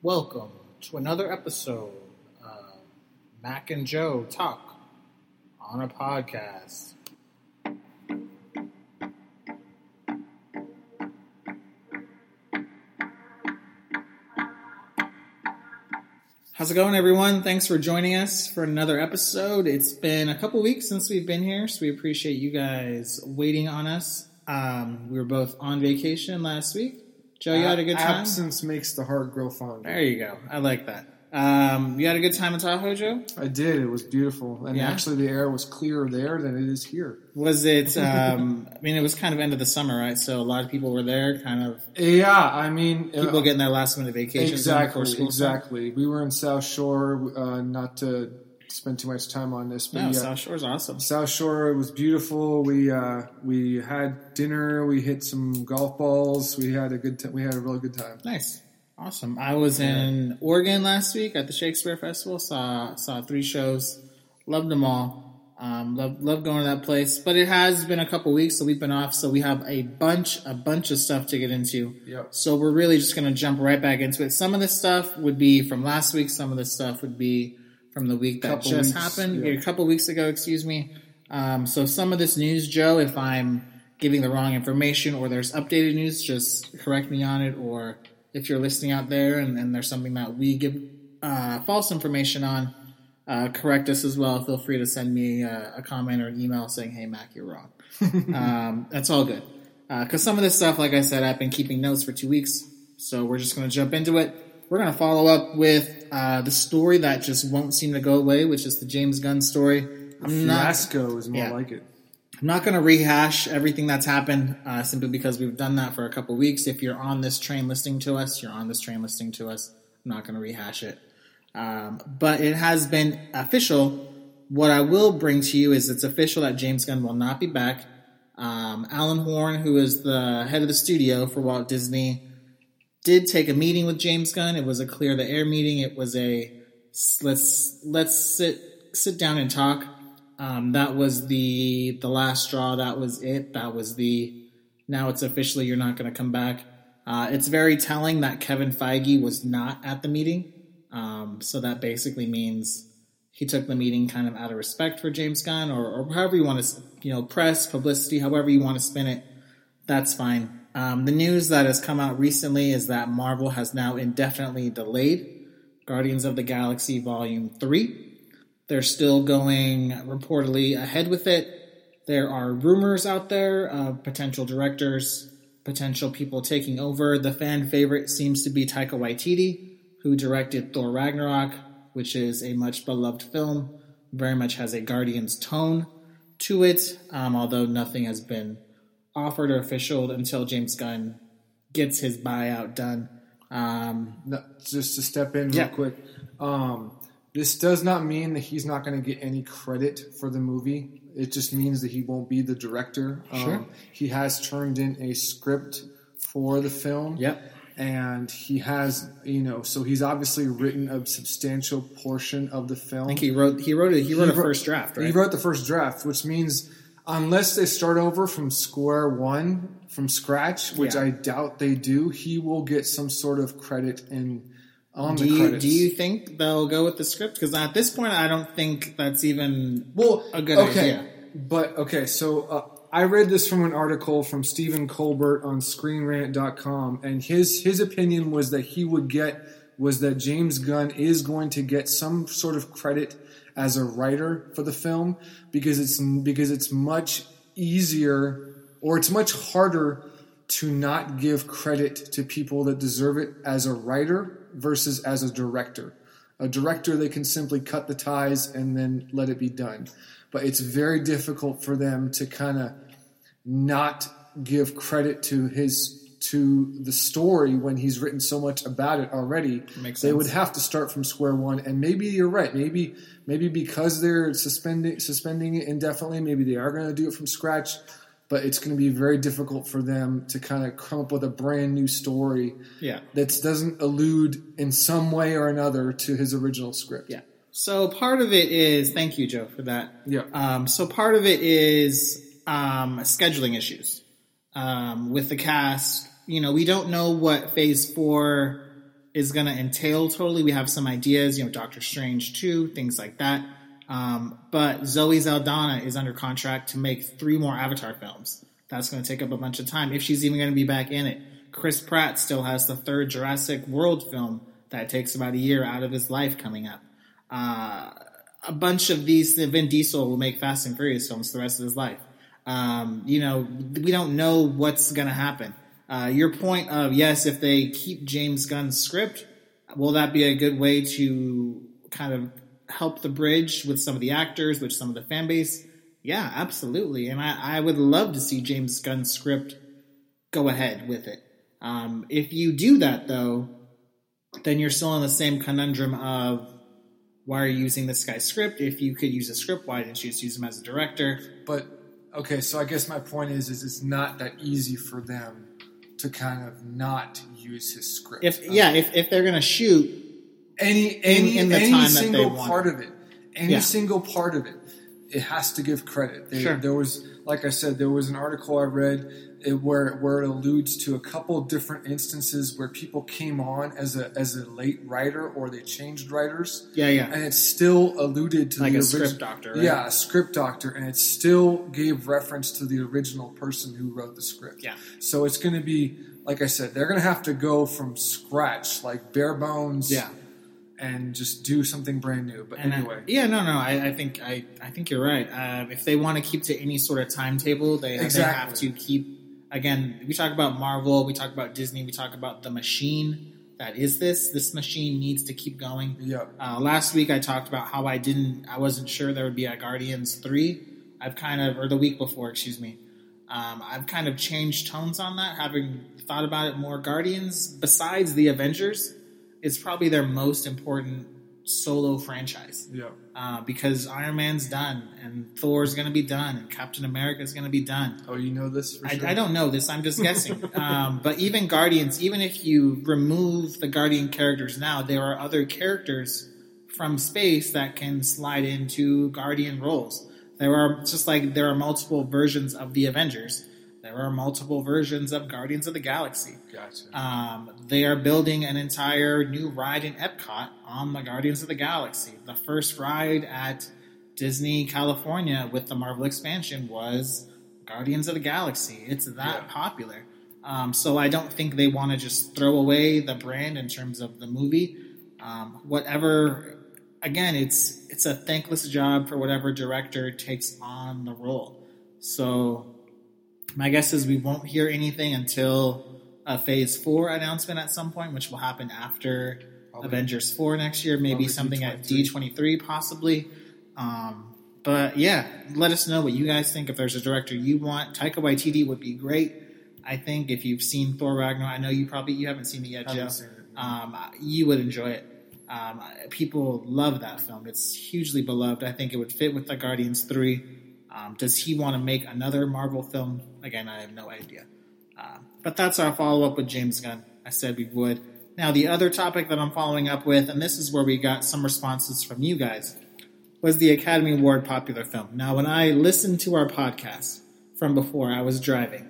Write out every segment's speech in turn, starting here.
Welcome to another episode of Mac and Joe Talk on a podcast. How's it going, everyone? Thanks for joining us for another episode. It's been a couple weeks since we've been here, so we appreciate you guys waiting on us. Um, we were both on vacation last week. Joe, you had a good time? Absence makes the heart grow fonder. There you go. I like that. Um, you had a good time in Tahoe, Joe? I did. It was beautiful, and Yeah? actually, the air was clearer there than it is here. Was it? Um, I mean, it was kind of end of the summer, right? So a lot of people were there, kind of Yeah, I mean, people uh, getting their last minute vacations exactly, before school. started. exactly. We were in South Shore. Uh, not to spend too much time on this, but No, yeah, South Shore's awesome. South Shore was beautiful. We uh, we had dinner. We hit some golf balls. We had a good. T- we had a really good time. Nice, awesome. I was in Oregon last week at the Shakespeare Festival. Saw saw three shows. Loved them all. Um, love love going to that place. But it has been a couple weeks, so we've been off. So we have a bunch a bunch of stuff to get into. Yep. So we're really just going to jump right back into it. Some of this stuff would be from last week. Some of this stuff would be from the week that Couple just weeks, happened, yeah. a couple weeks ago. Excuse me. Um, so some of this news, Joe, if I'm giving the wrong information or there's updated news, just correct me on it. Or if you're listening out there and, and there's something that we give uh, false information on, uh, correct us as well. Feel free to send me uh, a comment or an email saying, "Hey, Mac, you're wrong." um, that's all good. Because some of this stuff, like I said, I've been keeping notes for two weeks, so we're just going to jump into it. We're going to follow up with uh, the story that just won't seem to go away, which is the James Gunn story. I'm not, Fiasco is more yeah. like it. I'm not going to rehash everything that's happened uh, simply because we've done that for a couple weeks. If you're on this train listening to us, you're on this train listening to us. I'm not going to rehash it. Um, but it has been official. What I will bring to you is it's official that James Gunn will not be back. Um, Alan Horn, who is the head of the studio for Walt Disney, did take a meeting with James Gunn. It was a clear the air meeting. It was a let's let's sit sit down and talk. Um, that was the the last straw. That was it. That was the now it's officially you're not going to come back. Uh, it's very telling that Kevin Feige was not at the meeting. Um, so that basically means he took the meeting kind of out of respect for James Gunn, or, or however you want to, you know, press publicity, however you want to spin it. That's fine. Um, the news that has come out recently is that Marvel has now indefinitely delayed Guardians of the Galaxy Volume 3. They're still going reportedly ahead with it. There are rumors out there of potential directors, potential people taking over. The fan favorite seems to be Taika Waititi, who directed Thor Ragnarok, which is a much beloved film, very much has a Guardians tone to it, um, although nothing has been offered or officialed until James Gunn gets his buyout done. Um, No, just to step in Yeah. real quick. Um, this does not mean that he's not going to get any credit for the movie. It just means that he won't be the director. Sure. Um, he has turned in a script for the film. Yep. And he has, you know, so he's obviously written a substantial portion of the film. I think he wrote he wrote a, he wrote a wrote- first draft, right? He wrote the first draft, which means unless they start over from square one, from scratch, which Yeah. I doubt they do, he will get some sort of credit in on do the you credits. do you think they'll go with the script? Because at this point, I don't think that's even well, a good okay, idea. But okay, so uh, I read this from an article from Stephen Colbert on ScreenRant.com, and his his opinion was that he would get was that James Gunn is going to get some sort of credit as a writer for the film because it's because it's much easier or it's much harder to not give credit to people that deserve it as a writer versus as a director. A director, they can simply cut the ties and then let it be done. But it's very difficult for them to kind of not give credit to his to the story when he's written so much about it already. Makes they sense. would have to start from square one. And maybe you're right. Maybe maybe because they're suspending suspending it indefinitely, maybe they are going to do it from scratch. But it's going to be very difficult for them to kind of come up with a brand new story Yeah. that doesn't allude in some way or another to his original script. Yeah. So part of it is thank you, Joe, for that. Yeah. Um, so part of it is um, scheduling issues um, with the cast. You know, we don't know what Phase Four is going to entail totally. We have some ideas, you know, Doctor Strange 2, things like that. Um, but Zoe Saldana is under contract to make three more Avatar films. That's going to take up a bunch of time if she's even going to be back in it. Chris Pratt still has the third Jurassic World film that takes about a year out of his life coming up. Uh, a bunch of these, Vin Diesel will make Fast and Furious films the rest of his life. Um, you know, we don't know what's going to happen. Uh, your point of yes, if they keep James Gunn's script, will that be a good way to kind of help the bridge with some of the actors, with some of the fan base? Yeah, absolutely. And I, I would love to see James Gunn's script go ahead with it. Um, if you do that, though, then you're still in the same conundrum of why are you using this guy's script? If you could use a script, why didn't you just use him as a director? But okay, so I guess my point is, is it's not that easy for them to kind of not use his script. If yeah, if, if they're gonna shoot any any in the any time that single they part of it, any Yeah. single part of it, it has to give credit. There, Sure. there was, like I said, there was an article I read it, where where it alludes to a couple different instances where people came on as a as a late writer or they changed writers. yeah, yeah, and it still alluded to like the a origi- script doctor, right? Yeah, a script doctor, and it still gave reference to the original person who wrote the script. Yeah. So it's going to be, like I said, they're going to have to go from scratch, like bare bones, yeah. and just do something brand new. But And I- anyway, yeah, no, no, I, I think I, I think you're right. Uh, if they want to keep to any sort of timetable, they, they have to keep. Again, we talk about Marvel, we talk about Disney, we talk about the machine that is this. This machine needs to keep going. yeah, Uh, last week I talked about how I didn't, I wasn't sure there would be a Guardians three. I've kind of, or the week before, excuse me. Um, I've kind of changed tones on that, having thought about it more. Guardians, besides the Avengers, is probably their most important solo franchise yeah, uh, because Iron Man's done, and Thor's going to be done, and Captain America's going to be done. Oh, you know this? For I, sure? I don't know this. I'm just guessing. um, but even Guardians, even if you remove the Guardian characters now, there are other characters from space that can slide into Guardian roles. There are just like there are multiple versions of the Avengers. There are multiple versions of Guardians of the Galaxy. Gotcha. Um, they are building an entire new ride in Epcot on the Guardians of the Galaxy. The first ride at Disney California with the Marvel expansion was Guardians of the Galaxy. It's that Yeah. popular. Um, so I don't think they want to just throw away the brand in terms of the movie. Um, whatever, again, it's it's a thankless job for whatever director takes on the role. So my guess is we won't hear anything until a Phase Four announcement at some point, which will happen after Avengers Four next year. Maybe Probably something at D23. D twenty three, possibly. Um, but yeah, let us know what you guys think. If there's a director you want, Taika Waititi would be great. I think if you've seen Thor Ragnarok, I know you probably you haven't seen it yet, Joe. it, no. Um, you would enjoy it. Um, people love that film. It's hugely beloved. I think it would fit with the Guardians Three. Um, does he want to make another Marvel film? Again, I have no idea. Um, but that's our follow up with James Gunn. I said we would. Now, the other topic that I'm following up with, and this is where we got some responses from you guys, was the Academy Award popular film. Now, when I listened to our podcast from before, I was driving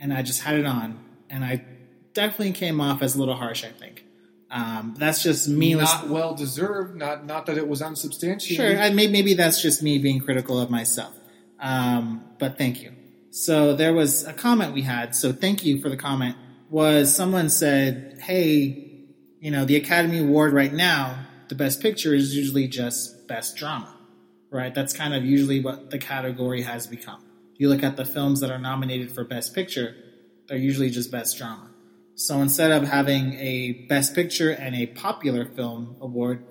and I just had it on, and I definitely came off as a little harsh, I think. Um, that's just me. not well deserved. Not not that it was unsubstantiated. Sure, I, maybe that's just me being critical of myself. Um, but thank you. So there was a comment we had. So thank you for the comment. Was someone said, "Hey, you know, the Academy Award right now, the Best Picture is usually just Best Drama, right? That's kind of usually what the category has become. You look at the films that are nominated for Best Picture, they're usually just Best Drama. So instead of having a Best Picture and a Popular Film Award,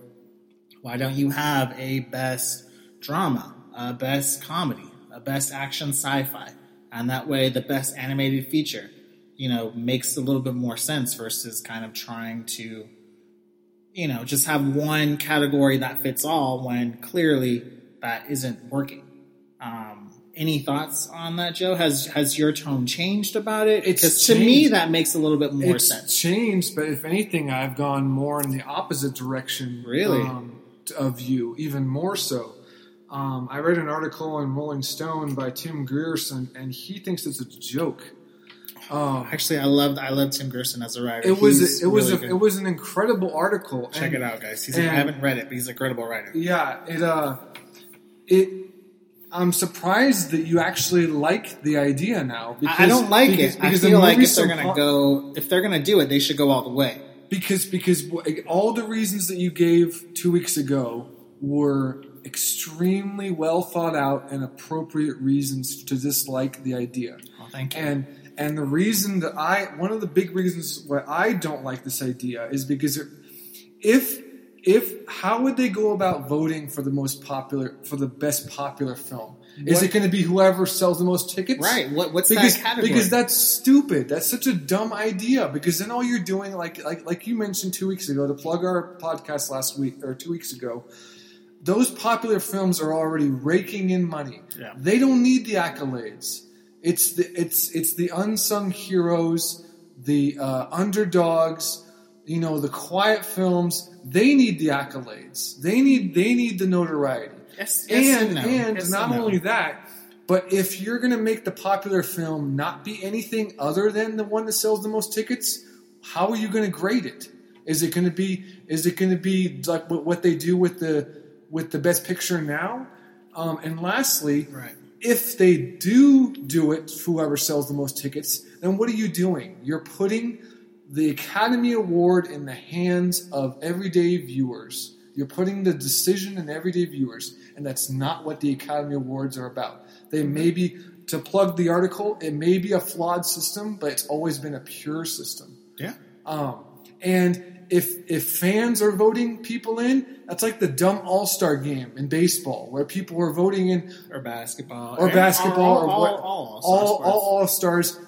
why don't you have a best drama, a best comedy, a best action sci-fi, and that way the best animated feature, you know, makes a little bit more sense versus kind of trying to, you know, just have one category that fits all when clearly that isn't working. Um, any thoughts on that, Joe? Has has your tone changed about it? It's to me that makes a little bit more it's sense. changed, but if anything, I've gone more in the opposite direction. Really? um, of you, even more so. Um, I read an article in Rolling Stone by Tim Grierson, and he thinks it's a joke. Um, Actually, I loved I loved Tim Grierson as a writer. it was He's it was really a, it was an incredible article. Check and- it out, guys. He's, and- I haven't read it, but he's an incredible writer. Yeah, it uh, it. I'm surprised that you actually like the idea now. Because, I don't like because, it. because I feel like if they're so gonna go, if they're gonna do it, they should go all the way. because because all the reasons that you gave two weeks ago were extremely well thought out and appropriate reasons to dislike the idea. Well, thank you. And and the reason that I one of the big reasons why I don't like this idea is because it, if if how would they go about voting for the most popular for the best popular film? Is What- it going to be whoever sells the most tickets? right? What, what's Because, that category? because that's stupid. That's such a dumb idea. Because then all you're doing, like like like you mentioned two weeks ago, to plug our podcast last week or two weeks ago, those popular films are already raking in money. Yeah. They don't need the accolades. It's the it's it's the unsung heroes, the uh, underdogs, you know, the quiet films. They need the accolades. They need they need the notoriety. yes, yes and no. and Yes not no. only that, but if you're going to make the popular film not be anything other than the one that sells the most tickets, how are you going to grade it? Is it going to be is it going to be like what they do with the with the best picture now? Um, and lastly, right. if they do do it, whoever sells the most tickets, then what are you doing? You're putting the Academy Award in the hands of everyday viewers. You're putting the decision in everyday viewers, and that's not what the Academy Awards are about. They may be, to plug the article, it may be a flawed system, but it's always been a pure system. Yeah. Um, and if if fans are voting people in, that's like the dumb All Star game in baseball, where people were voting in Or basketball. or basketball all, or all, what, all, all all stars.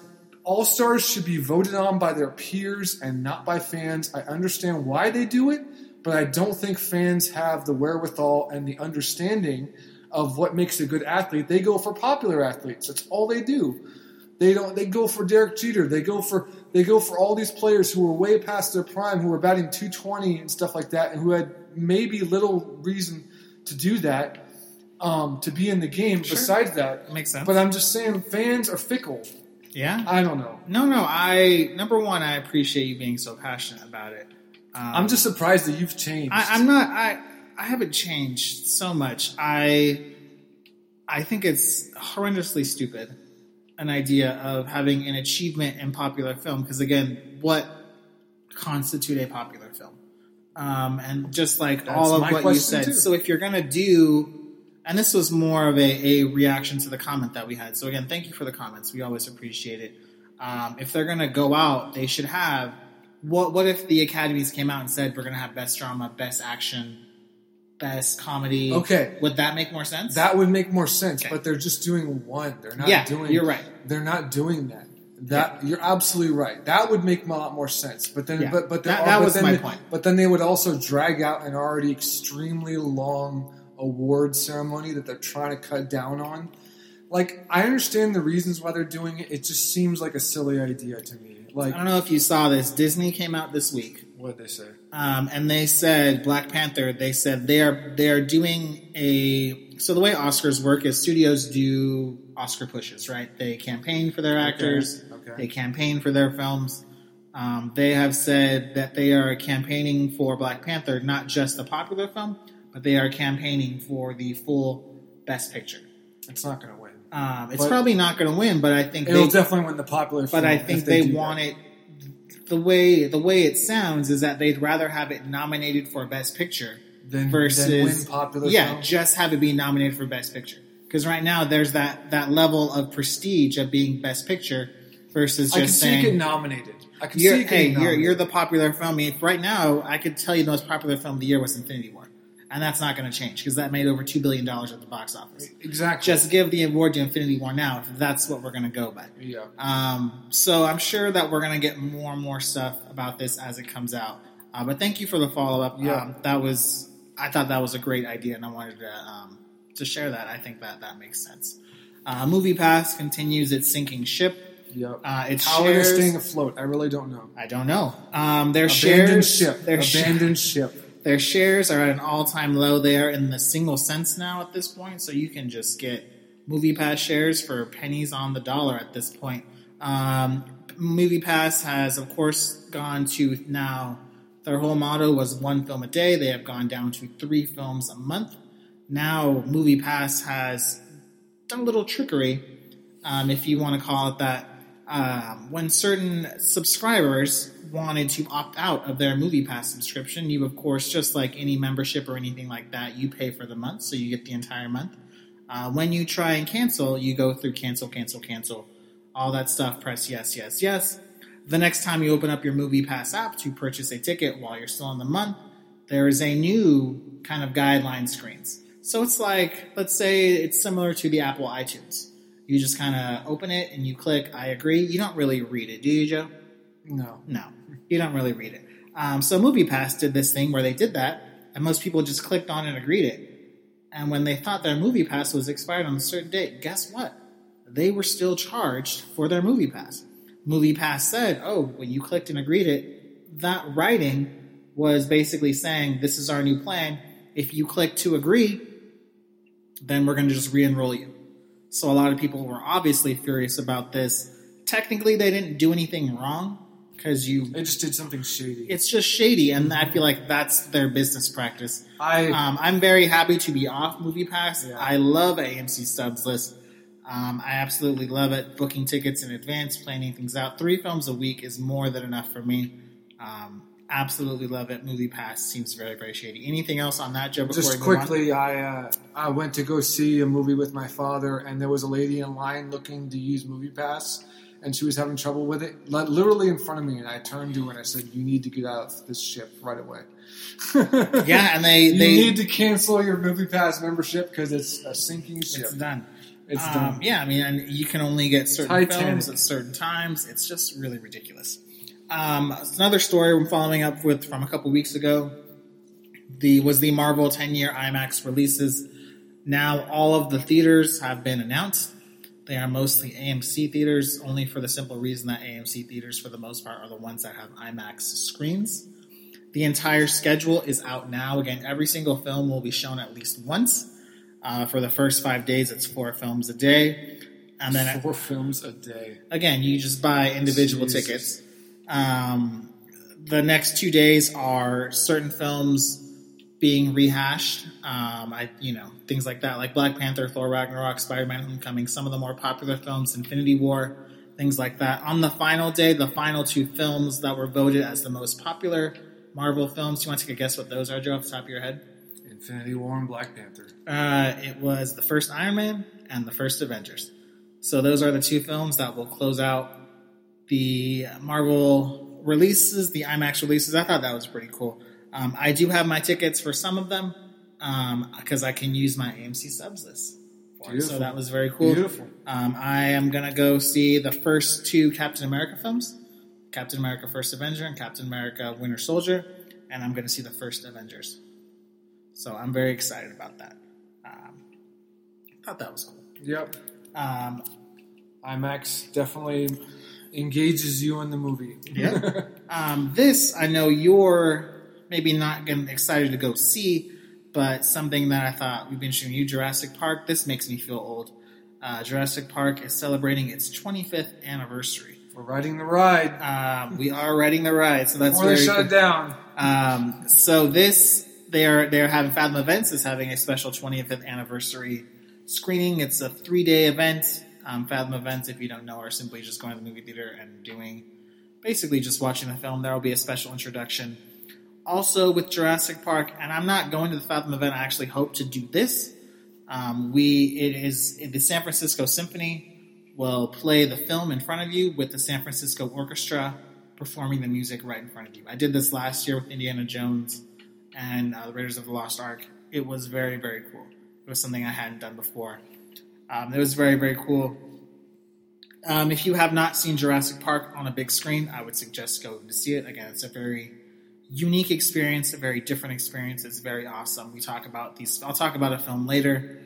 All stars should be voted on by their peers and not by fans. I understand why they do it, but I don't think fans have the wherewithal and the understanding of what makes a good athlete. They go for popular athletes. That's all they do. They don't. They go for Derek Jeter. They go for they go for all these players who were way past their prime, who were batting 220 and stuff like that, and who had maybe little reason to do that um, to be in the game. Sure. Besides that, Makes sense. but I'm just saying, fans are fickle. yeah. I don't know. No, no. I number one, I appreciate you being so passionate about it. Um, I'm just surprised that you've changed. I, I'm not. I I haven't changed so much. I I think it's horrendously stupid an idea of having an achievement in popular film because again, what constitute a popular film? Um, and just like That's all of what you said, too. so if you're gonna do, and this was more of a, a reaction to the comment that we had. So again, thank you for the comments. We always appreciate it. Um, if they're gonna go out, they should have. What What if the academies came out and said we're gonna have best drama, best action, best comedy? Okay. would that make more sense? that would make more sense, Okay. but they're just doing one. They're not yeah, doing. you're right. They're not doing that. That you're absolutely right. That would make a lot more sense. But then, Yeah. but but That- that was then my point. But then they would also drag out an already extremely long award ceremony that they're trying to cut down on. Like I understand the reasons why they're doing it. It just seems like a silly idea to me. Like I don't know if you saw this. Disney came out this week. what did they say. Um, and they said Black Panther. They said they are they are doing a so the way Oscars work is studios do Oscar pushes, right? They campaign for their actors, okay. they campaign for their films. Um, they have said that they are campaigning for Black Panther, not just the popular film, but they are campaigning for the full Best Picture. It's not going to win. Um, it's But- probably not going to win, but I think It'll they, definitely win the popular. but I think they, they, want that. it the way the way it sounds is that they'd rather have it nominated for Best Picture Then, versus then win popular. yeah, film. just have it be nominated for Best Picture. Because right now there's that that level of prestige of being Best Picture versus I can just saying get nominated. I can you're, see it hey, getting you're, nominated. you're the popular film. I mean, right now I could tell you the most popular film of the year was Infinity War, and that's not going to change because that made over two billion dollars at the box office. exactly. Just give the award to Infinity War now if that's what we're going to go by. yeah. Um, so I'm sure that we're going to get more and more stuff about this as it comes out. Uh, but thank you for the follow up. Yeah. Um, that was I thought that was a great idea, and I wanted to um, to share that. I think that that makes sense. Uh, Movie Pass continues its sinking ship. Yep. Uh, its How are they staying afloat? I really don't know. I don't know. Um, their Abandoned shares. ship. Their, sh- Abandoned ship. Their shares are at an all time low. They are in the single cents now at this point, so you can just get Movie Pass shares for pennies on the dollar at this point. Um, Movie Pass has, of course, gone to now. Their whole motto was one film a day. They have gone down to three films a month. Now, Movie Pass has done a little trickery, um, if you want to call it that. Um, when certain subscribers wanted to opt out of their Movie Pass subscription, you, of course, just like any membership or anything like that, you pay for the month, so you get the entire month. Uh, when you try and cancel, you go through cancel, cancel, cancel, all that stuff. Press yes, yes, yes. The next time you open up your Movie Pass app to purchase a ticket while you're still in the month, there is a new kind of guideline screens. So it's like, let's say it's similar to the Apple iTunes. You just kind of open it and you click, I agree. You don't really read it, do you, Joe? No. No, you don't really read it. Um, so MoviePass did this thing where they did that, and most people just clicked on it and agreed it. And when they thought their MoviePass was expired on a certain date, guess what? They were still charged for their MoviePass. MoviePass said, "Oh, when you clicked and agreed it, that writing was basically saying this is our new plan. If you click to agree, then we're going to just re-enroll you." So a lot of people were obviously furious about this. Technically, they didn't do anything wrong because you They just did something shady. it's just shady, and I feel like that's their business practice. I Um, I'm very happy to be off Movie Pass. Yeah. I love AMC Stubs list. Um, I absolutely love it. Booking tickets in advance, planning things out. Three films a week is more than enough for me. Um, absolutely love it. Movie Pass seems very, very shady. Anything else on that, Joe? Before just we move on? quickly, I uh, I went to go see a movie with my father, and there was a lady in line looking to use Movie Pass, and she was having trouble with it, literally in front of me. And I turned to her and I said, "You need to get out of this ship right away." Yeah, and they you they need to cancel your Movie Pass membership because it's a sinking ship. it's done. It's Um, done. Yeah, I mean, and you can only get certain Titanic. films at certain times. It's just really ridiculous. Um, another story I'm following up with from a couple weeks ago. The was the Marvel 10 year IMAX releases. Now all of the theaters have been announced. They are mostly AMC theaters, only for the simple reason that AMC theaters, for the most part, are the ones that have IMAX screens. The entire schedule is out now. Again, every single film will be shown at least once. Uh, for the first five days, it's four films a day. And then at Four films a day. again, you just buy individual Jesus. tickets. Um, the next two days are certain films being rehashed. Um, I, you know, things like that, like Black Panther, Thor Ragnarok, Spider-Man: Homecoming, some of the more popular films, Infinity War, things like that. On the final day, the final two films that were voted as the most popular Marvel films. Do You want to take a guess what those are, Joe, off the top of your head? Infinity War and Black Panther. Uh, it was the first Iron Man and the first Avengers. So those are the two films that will close out the Marvel releases, the IMAX releases. I thought that was pretty cool. Um, I do have my tickets for some of them because I can use my AMC Stubs list. So that was very cool. Beautiful. Um, I am gonna go see the first two Captain America films, Captain America: First Avenger and Captain America: Winter Soldier, and I'm gonna see the first Avengers. So I'm very excited about that. Um, thought that was cool. Yep. Um, IMAX definitely engages you in the movie. Yeah. um, this I know you're maybe not getting excited to go see, but something that I thought we've been showing you, Jurassic Park. This makes me feel old. Uh, Jurassic Park is celebrating its 25th anniversary. We're riding the ride. Um, we are riding the ride, so that's Before they very shut it down. Um, so this they are they're having Fathom Events is having a special 25th anniversary screening. It's a three day event. Um, Fathom Events, if you don't know, are simply just going to the movie theater and doing basically just watching the film. There will be a special introduction. Also with Jurassic Park, and I'm not going to the Fathom event. I actually hope to do this. Um, we it is the San Francisco Symphony will play the film in front of you with the San Francisco Orchestra performing the music right in front of you. I did this last year with Indiana Jones and uh, the Raiders of the Lost Ark. It was very very cool. It was something I hadn't done before. Um, it was very very cool. Um, if you have not seen Jurassic Park on a big screen, I would suggest going to see it. Again, it's a very unique experience, a very different experience. It's very awesome. We talk about these. I'll talk about a film later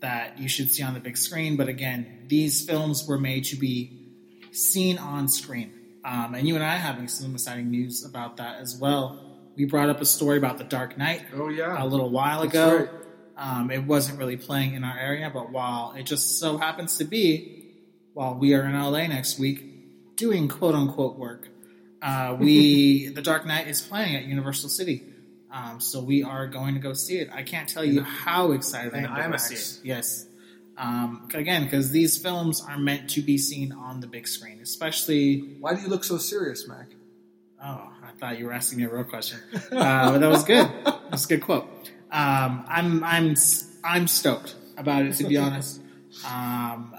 that you should see on the big screen. But again, these films were made to be seen on screen. Um, and you and I having some exciting news about that as well. We brought up a story about The Dark Knight Oh yeah. a little while That's ago. right. Um, it wasn't really playing in our area, but while it just so happens to be, while we are in LA next week, doing quote unquote work. Uh, we The Dark Knight is playing at Universal City, um, so we are going to go see it. I can't tell you how excited I am to see it. Yes, um, again, because these films are meant to be seen on the big screen, especially. Why do you look so serious, Mac? Oh, I thought you were asking me a real question, uh, but that was good. That's a good quote. Um, I'm I'm I'm stoked about it to be honest. Um,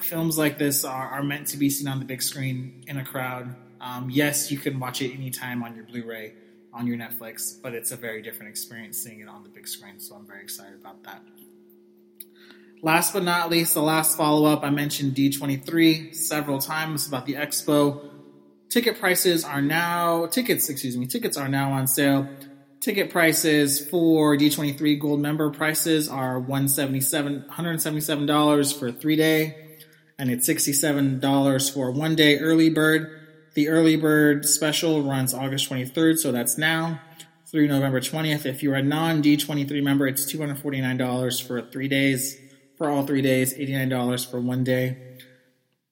films like this are, are meant to be seen on the big screen in a crowd. Um, yes, you can watch it anytime on your Blu-ray, on your Netflix, but it's a very different experience seeing it on the big screen. So I'm very excited about that. Last but not least, the last follow-up I mentioned D23 several times about the expo. Ticket prices are now tickets, excuse me, tickets are now on sale. Ticket prices for D23 Gold member prices are 177 $177 for a three day, and it's $67 for one day early bird. The early bird special runs August 23rd, so that's now through November 20th. If you're a non D23 member, it's $249 for three days, for all three days, $89 for one day.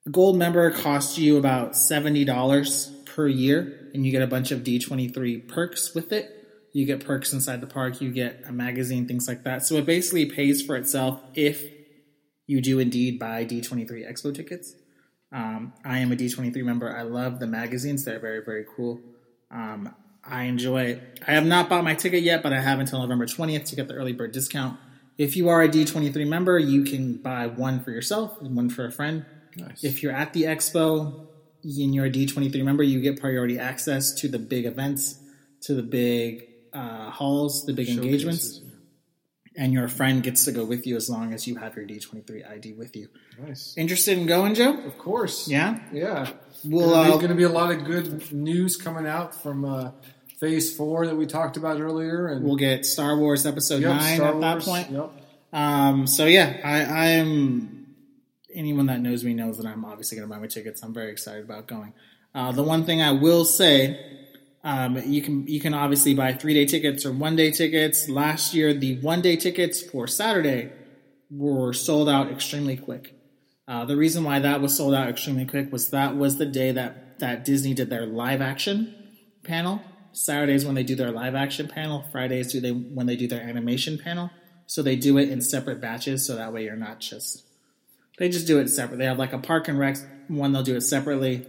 A gold member costs you about $70 per year, and you get a bunch of D23 perks with it. You get perks inside the park, you get a magazine, things like that. So it basically pays for itself if you do indeed buy D23 Expo tickets. Um, I am a D23 member. I love the magazines, they're very, very cool. Um, I enjoy it. I have not bought my ticket yet, but I have until November 20th to get the early bird discount. If you are a D23 member, you can buy one for yourself and one for a friend. Nice. If you're at the expo and you're a D23 member, you get priority access to the big events, to the big uh, halls, the big engagements, Showcases, and your friend gets to go with you as long as you have your D23 ID with you. Nice. Interested in going, Joe? Of course. Yeah? Yeah. We'll, There's uh, going to be a lot of good news coming out from uh, Phase Four that we talked about earlier, and We'll get Star Wars Episode Yep, 9 Star at that Wars, point. Yep. Um, so yeah, I, I am. Anyone that knows me knows that I'm obviously going to buy my tickets. I'm very excited about going. Uh, the one thing I will say, um, you can you can obviously buy three day tickets or one day tickets. Last year, the one day tickets for Saturday were sold out extremely quick. Uh, the reason why that was sold out extremely quick was that was the day that that Disney did their live action panel. Saturdays when they do their live action panel. Fridays do they when they do their animation panel. So they do it in separate batches, so that way you're not just. They just do it separate. They have like a Park and Rec one. They'll do it separately.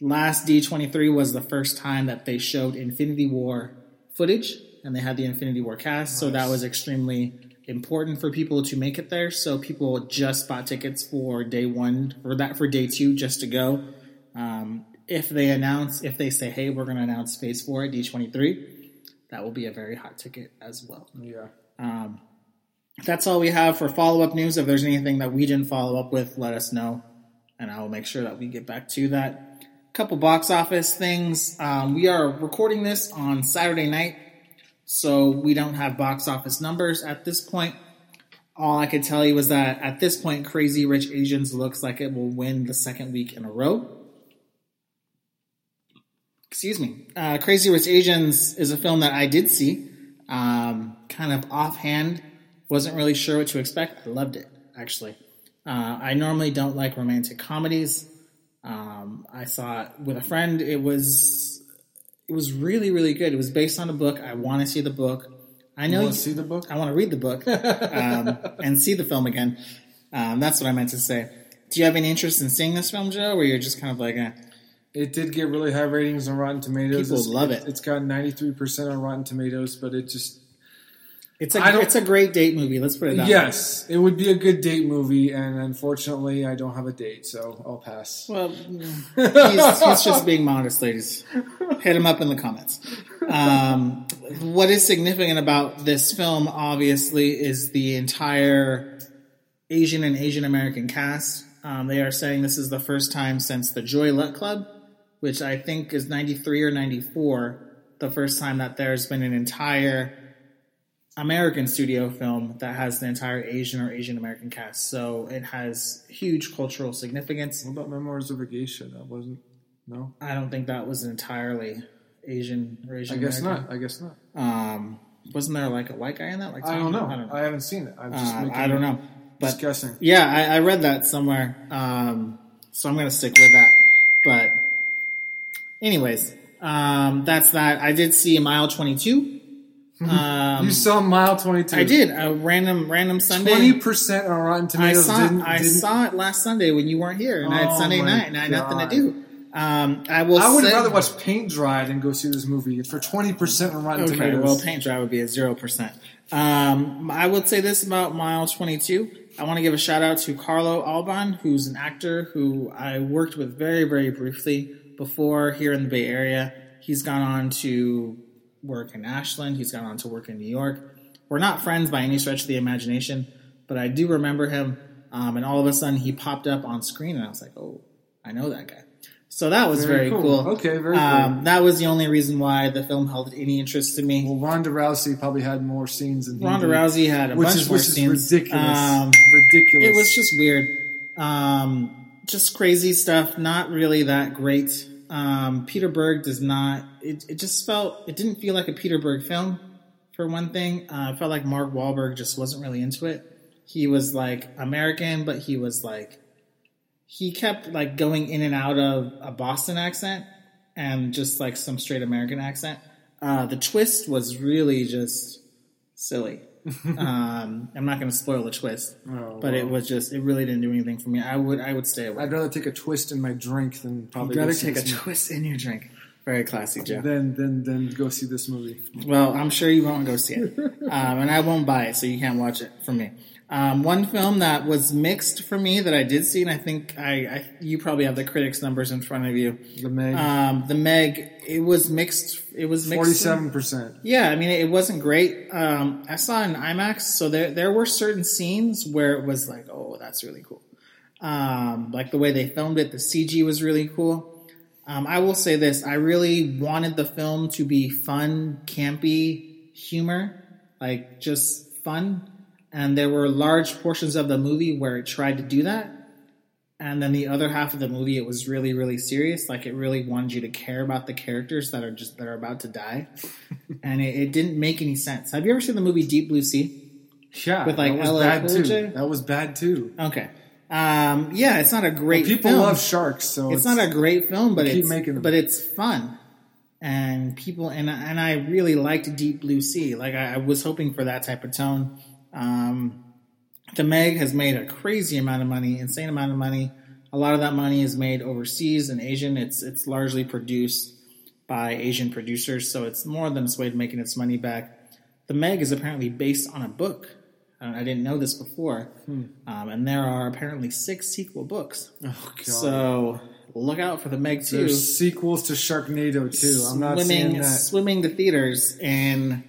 Last D23 was the first time that they showed Infinity War footage, and they had the Infinity War cast. So that was extremely important for people to make it there. So people just bought tickets for day one, for that for day two, just to go. Um, if they announce, if they say, "Hey, we're going to announce Phase Four at D23," that will be a very hot ticket as well. Yeah. Um, that's all we have for follow up news. If there's anything that we didn't follow up with, let us know, and I will make sure that we get back to that. Couple box office things. Um, we are recording this on Saturday night, so we don't have box office numbers at this point. All I could tell you is that at this point, Crazy Rich Asians looks like it will win the second week in a row. Excuse me. Uh, Crazy Rich Asians is a film that I did see, um, kind of offhand. Wasn't really sure what to expect. I loved it, actually. Uh, I normally don't like romantic comedies. Um, I saw it with a friend. It was it was really really good. It was based on a book. I want to see the book. I know You you, want to see the book? I want to read the book um, and see the film again. Um, that's what I meant to say. Do you have any interest in seeing this film, Joe, or you're just kind of like, eh? It did get really high ratings on Rotten Tomatoes. People It's- love it. It's got 93% on Rotten Tomatoes, but it just It's a it's a great date movie. Let's put it that way. Yes, it would be a good date movie, and unfortunately, I don't have a date, so I'll pass. Well, he's, he's just being modest, ladies. Hit him up in the comments. Um, what is significant about this film, obviously, is the entire Asian and Asian American cast. Um, they are saying this is the first time since the Joy Luck Club, which I think is 93 or 94, the first time that there's been an entire American studio film that has an entire Asian or Asian American cast. So it has huge cultural significance. What about Memoirs of a Geisha? That wasn't. No, I don't think that was entirely Asian or Asian. I guess American. not. I guess not. Um, wasn't there like a white guy in that? Like I don't know. I don't know. I haven't seen it. I'm just Uh, making. I don't know. But Just guessing. yeah, I, I read that somewhere. Um, so I'm gonna stick with that. But anyways, um, that's that. I did see Mile 22. Um, you saw Mile Twenty Two. I did a random random Sunday. Twenty percent on Rotten I Tomatoes. saw didn't, I didn't- saw it last Sunday when you weren't here, and I had Oh Sunday night, and I had nothing to do. Um, I will. I would say- rather watch paint dry than go see this movie. It's for twenty percent on Rotten Okay, Tomatoes. well, paint dry would be at zero percent. Um, I would say this about Mile Twenty Two. I want to give a shout out to Carlo Alban, who's an actor who I worked with very, very briefly before here in the Bay Area. He's gone on to work in Ashland. He's gone on to work in New York. We're not friends by any stretch of the imagination, but I do remember him. Um, and all of a sudden, he popped up on screen, and I was like, "Oh, I know that guy." So that was very, Very cool. cool. Okay, very um, That was the only reason why the film held any interest to me. Well, Ronda Rousey probably had more scenes than he Ronda did, Rousey had a which bunch is more which is scenes. ridiculous. Um, ridiculous. it was just weird. Um, just crazy stuff. Not really that great. Um, Peter Berg does not. It, it just felt. It didn't feel like a Peter Berg film. For one thing, uh, I felt like Mark Wahlberg just wasn't really into it. He was like American, but he was like he kept like going in and out of a Boston accent and just like some straight American accent. Uh, the twist was really just silly. um, I'm not going to spoil the twist, Oh, but it was just it really didn't do anything for me. I would I would stay away. I'd rather take a twist in my drink than probably You'd rather take a movie. twist in your drink. Very classy, Joe. than than than go see this movie. Well, I'm sure you won't go see it, um, and I won't buy it, so you can't watch it from me. Um, one film that was mixed for me that I did see, and I think I, I you probably have the critics numbers in front of you. The Meg, Um, the Meg, it was mixed. It was mixed. forty-seven percent. Yeah, I mean, it wasn't great. Um, I saw it in IMAX, so there there were certain scenes where it was like, oh, that's really cool. Um, like the way they filmed it, the CG was really cool. Um, I will say this: I really wanted the film to be fun, campy humor, like just fun. And there were large portions of the movie where it tried to do that. And then the other half of the movie, it was really, really serious. Like it really wanted you to care about the characters that are just that are about to die, and it, it didn't make any sense. Have you ever seen the movie Deep Blue Sea? Yeah, With, like, that was LL bad too. That was bad too. Okay, um, yeah, it's not a great. Film. People film. love sharks, so It's not a great film, but it's but it's fun, and people and and I really liked Deep Blue Sea. Like I, I was hoping for that type of tone. Um, the Meg has made a crazy amount of money, insane amount of money. A lot of that money is made overseas and Asian. It's it's largely produced by Asian producers, so it's more than its way to making its money back. The Meg is apparently based on a book. I didn't know this before, Hmm. um, and there are apparently six sequel books. Oh god. So look out for the Meg 2 There's sequels to Sharknado too. I'm not swimming that. swimming to theaters in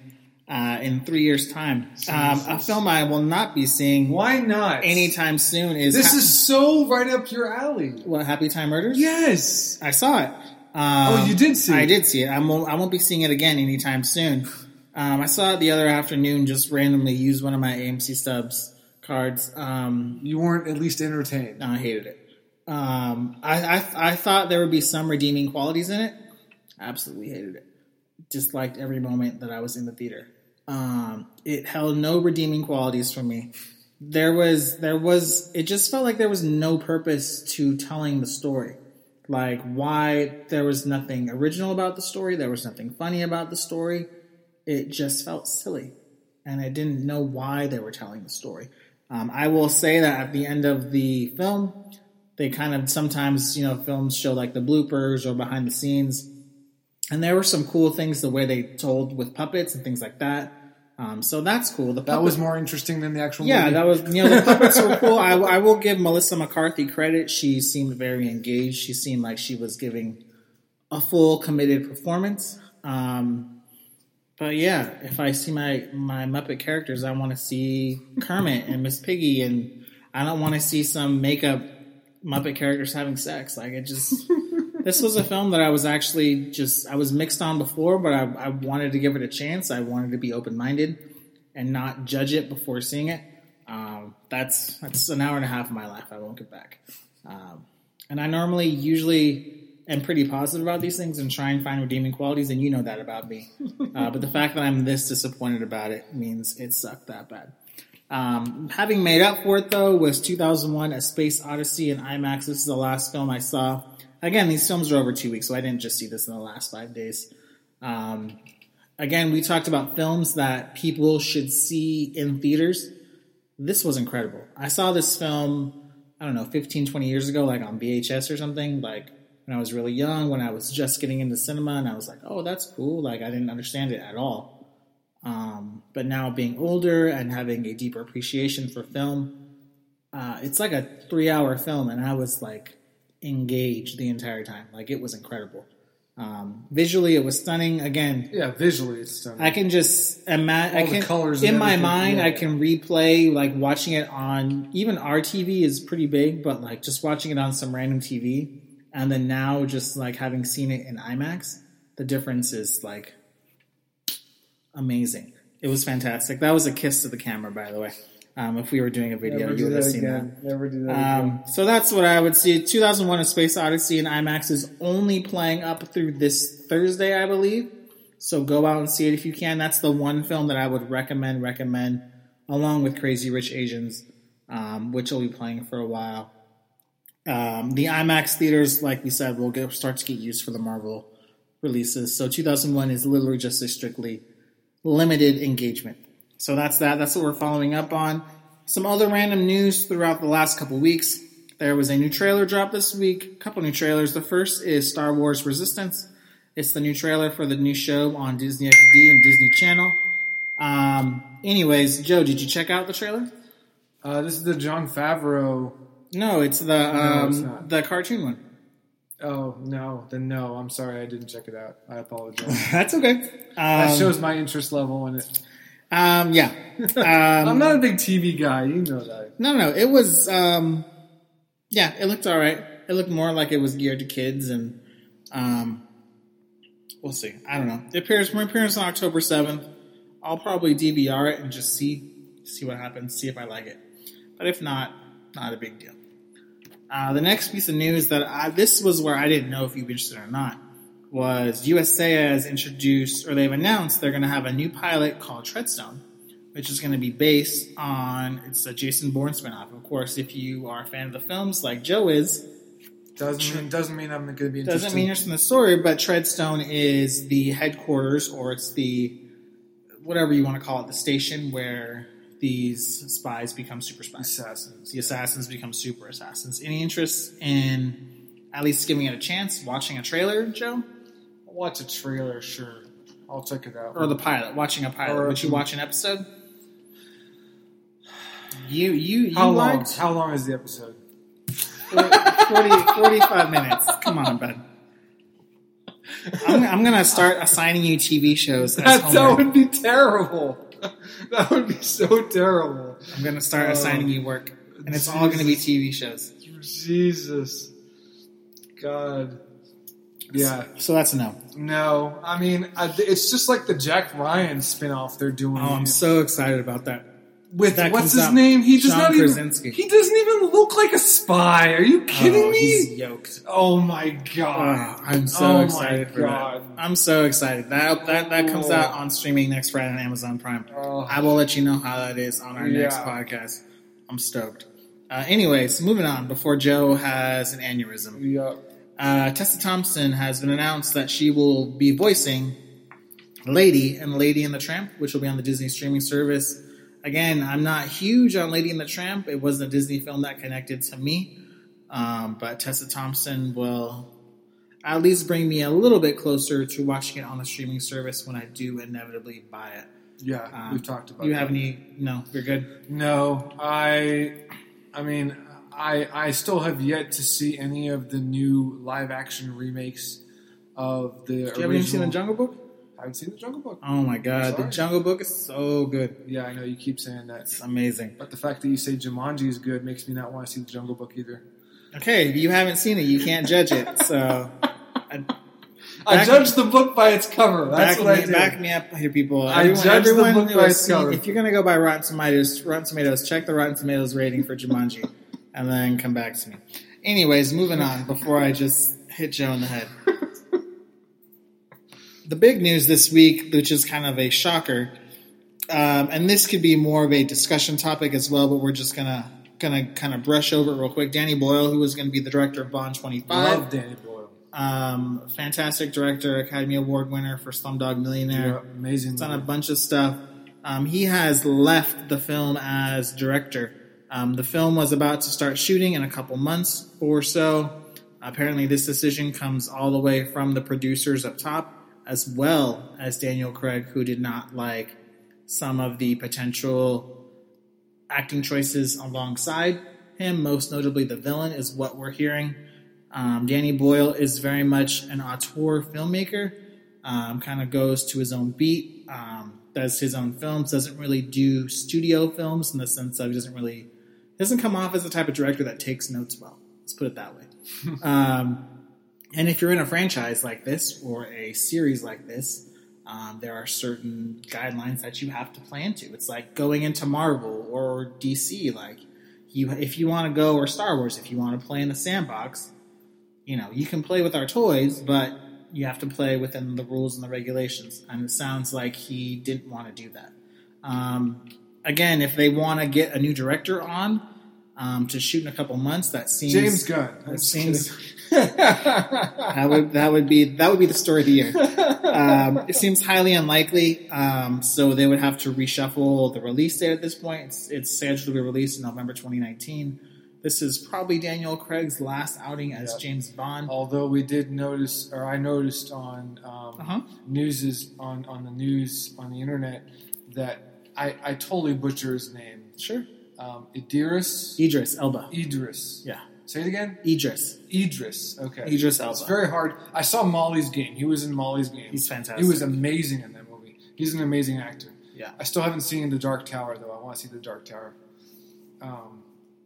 uh, in three years' time. Um, a film I will not be seeing Why not? anytime soon is This Ha- is so right up your alley. what Happy Time Murders. Yes. I saw it. Um, Oh, you did see I it? did see it. I won't. I won't be seeing it again anytime soon. Um, I saw it the other afternoon. Just randomly used one of my AMC stubs cards. Um, You weren't at least entertained. No, I hated it. Um, I, I I thought there would be some redeeming qualities in it. Absolutely hated it. Disliked every moment that I was in the theater. Um, it held no redeeming qualities for me. There was there was it just felt like there was no purpose to telling the story. Like why there was nothing original about the story. There was nothing funny about the story. It just felt silly, and I didn't know why they were telling the story. Um, I will say that at the end of the film, they kind of sometimes you know films show like the bloopers or behind the scenes, and there were some cool things the way they told with puppets and things like that. Um, so that's cool. The That was more interesting than the actual yeah, movie. that was you know the puppets were cool. I, I will give Melissa McCarthy credit. She seemed very engaged. She seemed like she was giving a full committed performance. Um, but yeah, if I see my my Muppet characters, I want to see Kermit and Miss Piggy, and I don't want to see some makeup Muppet characters having sex. Like it just. this was a film that I was actually just I was mixed on before, but I, I wanted to give it a chance. I wanted to be open minded and not judge it before seeing it. Um, that's that's an hour and a half of my life I won't get back. Um, and I normally usually am pretty positive about these things and try and find redeeming qualities, and you know that about me. Uh, but the fact that I'm this disappointed about it means it sucked that bad. Um, having made up for it though was 2001: A Space Odyssey in IMAX. This is the last film I saw. again, these films are over two weeks, so I didn't just see this in the last five days. Um, again, we talked about films that people should see in theaters. This was incredible. I saw this film, I don't know, 15, 20 years ago, like on VHS or something, like when I was really young, when I was just getting into cinema, and I was like, oh, that's cool. Like, I didn't understand it at all. Um, but now being older and having a deeper appreciation for film, uh, it's like a three hour film, and I was like engaged the entire time. Like, it was incredible. Um, visually, it was stunning. Again, Yeah, visually it's stunning. I can just imagine. I can colors in my mind. yeah. I can replay like watching it on even our TV is pretty big, but like just watching it on some random TV, and then now just like having seen it in IMAX, the difference is like amazing. It was fantastic. That was a kiss to the camera, by the way. Um, if we were doing a video, Never you would have seen that. Never do that again. Um, so that's what I would see. 2001: A Space Odyssey in IMAX is only playing up through this Thursday, I believe. So go out and see it if you can. That's the one film that I would recommend. Recommend along with Crazy Rich Asians, um, which will be playing for a while. Um, the IMAX theaters, like we said, will get, start to get used for the Marvel releases. So 2001 is literally just a strictly limited engagement. So that's that. That's what we're following up on. Some other random news throughout the last couple weeks. There was a new trailer drop this week. A couple new trailers. The first is Star Wars Resistance. It's the new trailer for the new show on Disney XD and Disney Channel. Um, anyways, Joe, did you check out the trailer? Uh, this is the Jon Favreau. No, it's the um, it's not. the cartoon one. Oh no, then no. I'm sorry, I didn't check it out. I apologize. That's okay. that Um, shows my interest level in it. um, yeah. Um, I'm not a big TV guy. You know that. No, no, it was. Um, yeah, it looked all right. It looked more like it was geared to kids, and um, we'll see. I don't know. It appears it appears on October seventh. I'll probably DVR it and just see see what happens. See if I like it. But if not, not a big deal. Uh, the next piece of news that I, this was where I didn't know if you'd be interested or not was USA has introduced or they've announced they're going to have a new pilot called Treadstone which is going to be based on it's a Jason Bourne spinoff. Of course, if you are a fan of the films like Joe is, Doesn't mean, doesn't mean I'm going to be interested. doesn't mean you're in the story, but Treadstone is the headquarters or it's the whatever you want to call it, the station where these spies become super spies. assassins. The assassins become super assassins. Any interest in at least giving it a chance, watching a trailer, Joe? Watch a trailer, sure. I'll check it out. Or the pilot, watching a pilot. Or- Would you watch an episode? You you you How long? liked How long is the episode? 40, 45 minutes. Come on, bud. I'm, I'm gonna start assigning you TV shows. That would be terrible. That would be so terrible. I'm gonna start Oh. assigning you work, and it's all gonna be TV shows. Jesus. God. Yeah. So that's a no. No. I mean, I, it's just like the Jack Ryan spinoff they're doing. Oh, I'm so excited about that. With that what's his name? He does John not even. He doesn't even look like a spy. Are you kidding oh, me? He's yoked. Oh my Oh, god. I'm so Oh excited for God. that. I'm so excited. That that that comes Oh. out on streaming next Friday on Amazon Prime. Oh. I will let you know how that is on our next podcast. I'm stoked. Uh, anyways, moving on before Joe has an aneurysm. Yeah. Uh, Tessa Thompson has been announced that she will be voicing Lady and Lady and the Tramp, which will be on the Disney streaming service. Again, I'm not huge on Lady and the Tramp. It wasn't a Disney film that connected to me. Um, but Tessa Thompson will at least bring me a little bit closer to watching it on the streaming service when I do inevitably buy it. Yeah. Um, we've talked about You that. have any? No, you're good. No, I, I mean, I I still have yet to see any of the new live action remakes of the Do you original. have even seen the Jungle Book? I haven't seen the Jungle Book. Oh my god, the Jungle Book is so good. Yeah, I know you keep saying that, It's amazing. but the fact that you say Jumanji is good makes me not want to see the Jungle Book either. Okay, you haven't seen it, you can't judge it. So I, I judge the book by its cover. That's back, what me, I do. back me up here, people. I Everyone, judge the book by its seen- cover. if you're gonna go by Rotten Tomatoes, Rotten Tomatoes, check the Rotten Tomatoes rating for Jumanji, and then come back to me. Anyways, moving on before I just hit Joe in the head. The big news this week, which is kind of a shocker, um, and this could be more of a discussion topic as well, but we're just gonna gonna kind of brush over it real quick. Danny Boyle, who was going to be the director of Bond Twenty Five, Love Danny Boyle. um, fantastic director, Academy Award winner for Slumdog Millionaire. Yeah, amazing. done a bunch of stuff. Um, he has left the film as director. Um, the film was about to start shooting in a couple months or so. Apparently, this decision comes all the way from the producers up top, as well as Daniel Craig, who did not like some of the potential acting choices alongside him. Most notably, the villain is what we're hearing. Um, Danny Boyle is very much an auteur filmmaker. Um, kind of goes to his own beat. Um, does his own films. Doesn't really do studio films in the sense of he doesn't really doesn't come off as the type of director that takes notes well. Let's put it that way. and if you're in a franchise like this or a series like this, um, there are certain guidelines that you have to play into. It's like going into Marvel or DC. Like you, if you want to go or Star Wars, if you want to play in the sandbox, you know you can play with our toys, but you have to play within the rules and the regulations. And it sounds like he didn't want to do that. Um, again, if they want to get a new director on um, to shoot in a couple months, that seems James Gunn. That seems. that would that would be that would be the story of the year. Um, it seems highly unlikely, um, so they would have to reshuffle the release date at this point. It's, it's scheduled to be released in November 2019. This is probably Daniel Craig's last outing as Yep. James Bond. Although we did notice, or I noticed on um, Uh-huh. news is on on the news on the internet that I, I totally butcher his name. Sure, Um, Idris. Idris Elba. Idris. Yeah, Say it again. Idris. Idris. Okay. Idris Elba. It's very hard. I saw Molly's game. He was in Molly's game. He's fantastic. He was amazing in that movie. He's an amazing actor. Yeah. I still haven't seen The Dark Tower though. I want to see The Dark Tower. Um,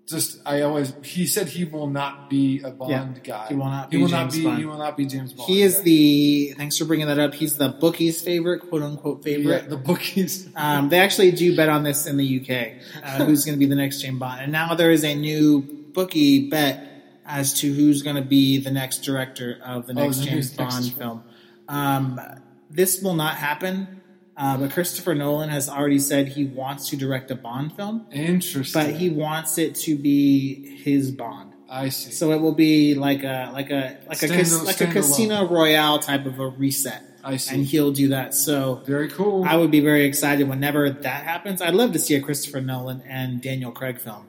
just I always he said he will not be a Bond Yeah, guy. he will not He be will not James be. Bond. He will not be James Bond. He is the. Thanks for bringing that up. He's the bookie's favorite, quote unquote favorite. yeah, the bookies. Um, they actually do bet on this in the UK. Uh, who's going to be the next James Bond? And now there is a new bookie bet as to who's going to be the next director of the Oh, next the James Bond film. Um, this will not happen. Uh, but Christopher Nolan has already said he wants to direct a Bond film, Interesting. but he wants it to be his Bond. I see. So it will be like a like a like a cas- like a. Casino Royale type of a reset, I see. and he'll do that. So Very cool. I would be very excited whenever that happens. I'd love to see a Christopher Nolan and Daniel Craig film,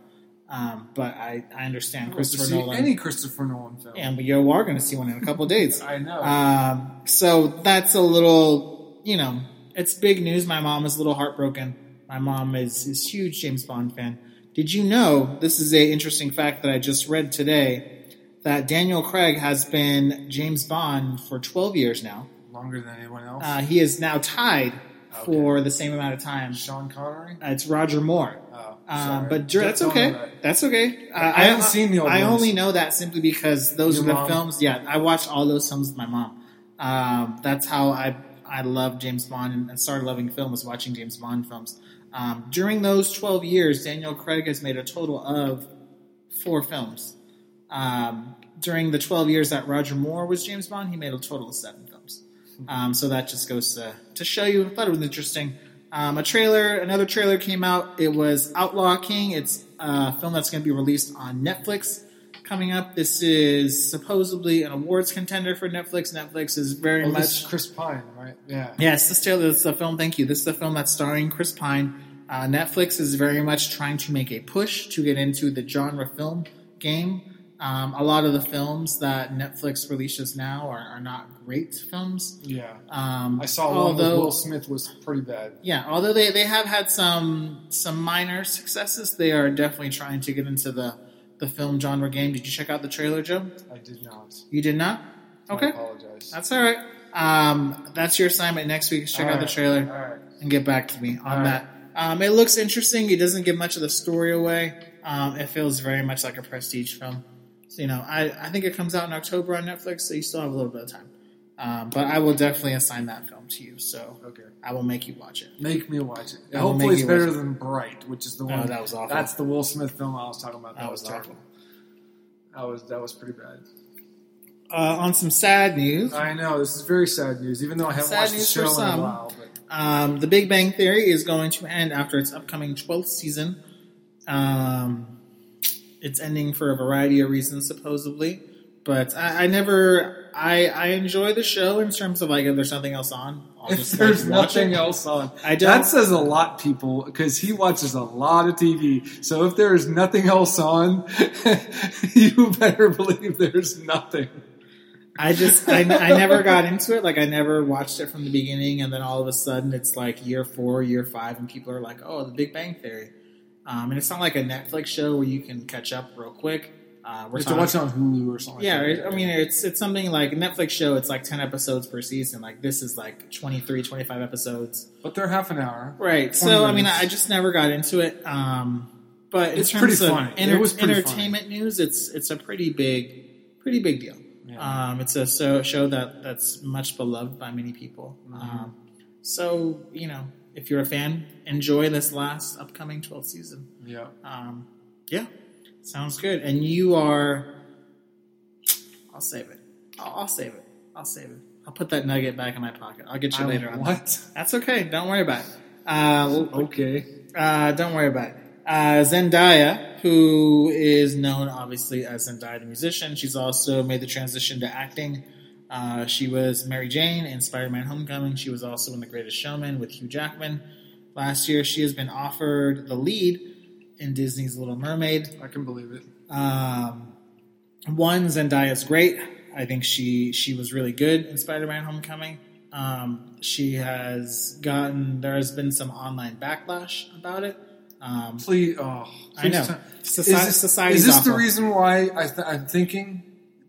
um, but I, I understand love Christopher see Nolan, any Christopher Nolan film. and we are going to see one in a couple of days. I know. Um, so that's a little, you know, it's big news. My mom is a little heartbroken. My mom is is huge James Bond fan. Did you know this is a interesting fact that I just read today that Daniel Craig has been James Bond for 12 years now. Longer than anyone else. Uh, he is now tied for the same amount of time. Sean Connery. Uh, it's Roger Moore. Um, but that's okay. that. That's okay. Uh, I haven't seen the old I ones. only know that simply because those Your are the mom? films. Yeah, I watched all those films with my mom. Um, that's how I I love James Bond and, started loving film was watching James Bond films. Um, during those twelve years, Daniel Craig has made a total of four films. Um, during the twelve years that Roger Moore was James Bond, he made a total of seven films. Um, so that just goes to, to show you. I thought it was interesting. Um, a trailer, another trailer came out. It was Outlaw King. It's a film that's going to be released on Netflix coming up. This is supposedly an awards contender for Netflix. Netflix is very Oh, much. this is Chris Pine, right? Yeah. Yes, this trailer is a film. Thank you. This is a film that's starring Chris Pine. Uh, Netflix is very much trying to make a push to get into the genre film game. Um, a lot of the films that Netflix releases now are, are not great films. Yeah. Um, I saw one with although- Will Smith was pretty bad. yeah, although they, they have had some some minor successes, they are definitely trying to get into the, the film genre game. Did you check out the trailer, Joe? I did not. You did not? Okay. I apologize. that's all right. Um, that's your assignment next week. Check All out the trailer. Right. and get back to me on All right. that. Um, it looks interesting. It doesn't give much of the story away. Um, it feels very much like a prestige film. So, you know, I, I think it comes out in October on Netflix, so you still have a little bit of time. Um, but I will definitely assign that film to you, so Okay. I will make you watch it. Make me watch it. I Hopefully, it's better it. than Bright, which is the Oh, one that was awful. That's the Will Smith film I was talking about. That, That was, was terrible. That was that was pretty bad. Uh, on some sad news, I know this is very sad news. Even though I haven't Sad watched the show in a while, um, The Big Bang Theory is going to end after its upcoming 12th season. Um, it's ending for a variety of reasons, supposedly. But I, I never, I, I enjoy the show in terms of like if there's nothing else on, I'll just there's nothing it. else on, I don't- that says a lot, people, because he watches a lot of TV. So if there is nothing else on, you better believe there's nothing. I just I, I never got into it. Like I never watched it from the beginning, and then all of a sudden it's like year four, year five, and people are like, "Oh, The Big Bang Theory," um, and it's not like a Netflix show where you can catch up real quick. Uh, we're You have to watch it on Hulu or something. yeah, like that. I mean it's it's something like a Netflix show. It's like ten episodes per season. Like this is like 23, 25 episodes. but they're half an hour. Right. 20 So I mean. I just never got into it. Um, but in It's terms pretty of funny. It was pretty entertainment news, it's it's a pretty big, pretty big deal. Yeah. Um, it's a so, show that that's much beloved by many people. Mm-hmm. Um, so you know, if you're a fan, enjoy this last upcoming 12th season. Yeah. Um, yeah, sounds good. And you are, I'll save it. I'll, I'll save it. I'll save it. I'll put that nugget back in my pocket. I'll get you I- later on. that. What? That's okay. Don't worry about it. Uh, Okay. uh, don't worry about it. Uh, Zendaya, who is known obviously as Zendaya the musician, she's also made the transition to acting. Uh, she was Mary Jane in Spider-Man: Homecoming. She was also in The Greatest Showman with Hugh Jackman. Last year, she has been offered the lead in Disney's Little Mermaid. I can believe it. Um, one, Zendaya's great. I think she she was really good in Spider-Man: Homecoming. Um, she has gotten there has been some online backlash about it. Um, Please, oh, I know. tell- Soci- is society's is this the reason why I th- I'm thinking?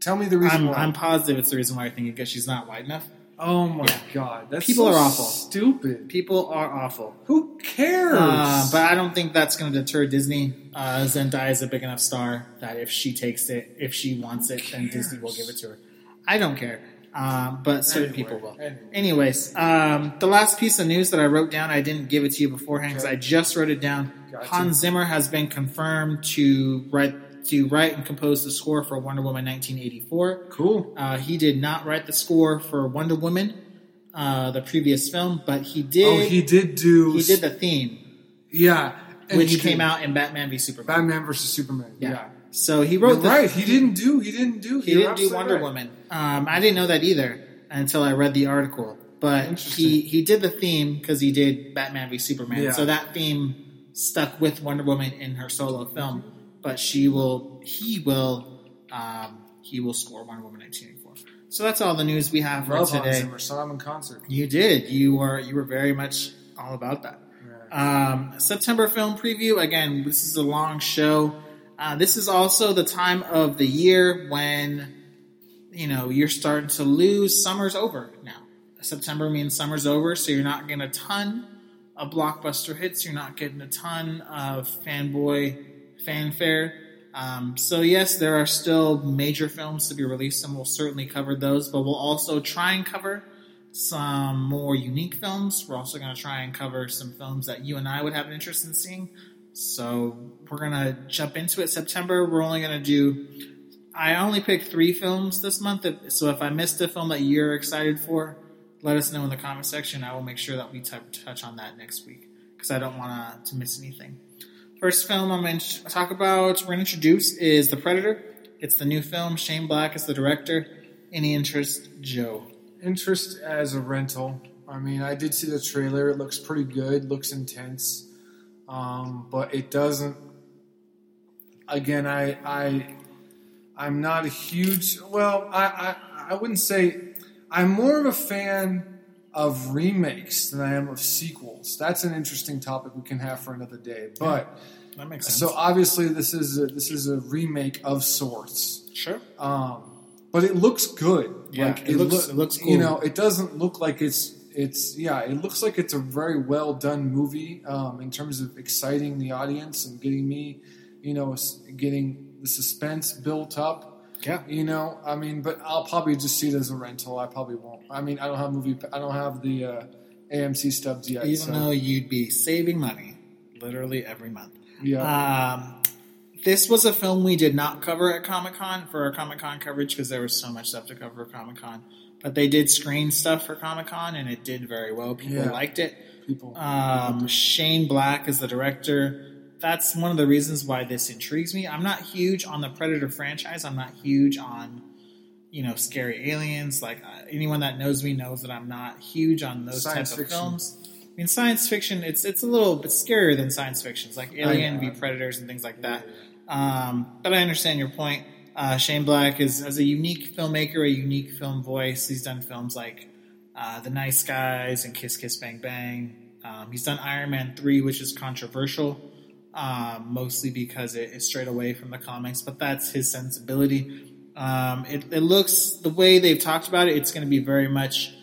Tell me the reason I'm, why. I'm positive it's the reason why I think because she's not white enough. oh my Yeah. god, that's People so are awful. Stupid. People are awful. Who cares? Uh, but I don't think that's going to deter Disney. Uh, Zendaya is a big enough star that if she takes it, if she wants it, then Disney will give it to her. I don't care, um, but certain Anyway, people will. anyway. Anyways, um, the last piece of news that I wrote down, I didn't give it to you beforehand because Okay. I just wrote it down. Gotcha. Hans Zimmer has been confirmed to write to write and compose the score for Wonder Woman 1984. cool. Uh, he did not write the score for Wonder Woman, uh, the previous film, but he did. oh, he did do. he did the theme yeah, which came did out in Batman v Superman. Batman versus Superman. yeah. Yeah, So he wrote the right. He didn't do. He didn't do. he didn't do Wonder right. Woman. Um, I didn't know that either until I read the article. But he he did the theme because he did Batman v Superman. Yeah. So that theme stuck with Wonder Woman in her solo film. But she will he will um, he will score Wonder Woman 1984. So that's all the news we have for Love Hans today. Zimmer. Saw him in concert. You did. You were you were very much all about that. Um, September film preview. Again, this is a long show. Uh, this is also the time of the year when you know you're starting to lose. Summer's over now. September means summer's over, so you're not getting a ton of blockbuster hits. You're not getting a ton of fanboy fanfare. Um, so yes, there are still major films to be released, and we'll certainly cover those. But we'll also try and cover some more unique films. We're also going to try and cover some films that you and I would have an interest in seeing. So we're going to jump into it. September, we're only going to do. I only picked three films this month. So if I missed a film that you're excited for, let us know in the comment section. I will make sure that we t- touch on that next week because I don't want to miss anything. First film I'm going to talk about, we're going to introduce is The Predator. It's the new film. Shane Black is the director. Any interest, Joe? Interest as a rental. I mean, I did see the trailer. It looks pretty good. Looks intense, um, but it doesn't. Again, I, I, I'm not a huge. Well, I, I, I wouldn't say. I'm more of a fan of remakes than I am of sequels. That's an interesting topic we can have for another day. But That makes sense. so obviously, this is a, this is a remake of sorts. sure. Um, but it looks good. Yeah, like, it looks- it looks You know, it doesn't look like it's it's yeah. It looks like it's a very well done movie um, in terms of exciting the audience and getting me, you know, getting the suspense built up. Yeah. You know, I mean, but I'll probably just see it as a rental. I probably won't. I mean, I don't have movie. I don't have the uh, AMC stubs yet. Even so, though you'd be saving money literally every month. yeah, Um, this was a film we did not cover at Comic Con for our Comic Con coverage because there was so much stuff to cover at Comic Con. But they did screen stuff for Comic Con and it did very well. People Yeah. liked it. people. Um, Shane Black is the director. That's one of the reasons why this intrigues me. I'm not huge on the Predator franchise. I'm not huge on you know scary aliens. Like uh, anyone that knows me knows that I'm not huge on those Science type of fiction. films. I mean, science fiction it's it's a little bit scarier than science fiction. It's like Alien v Predators and things like that. Um, but I understand your point. Uh, Shane Black is as a unique filmmaker, a unique film voice. He's done films like uh, The Nice Guys and Kiss Kiss Bang Bang. Um, he's done Iron Man three, which is controversial, um, mostly because it is straight away from the comics. But that's his sensibility. Um, it, it looks the way they've talked about it. It's going to be very much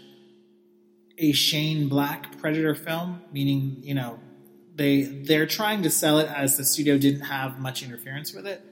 a Shane Black Predator film, meaning you know they they're trying to sell it as the studio didn't have much interference with it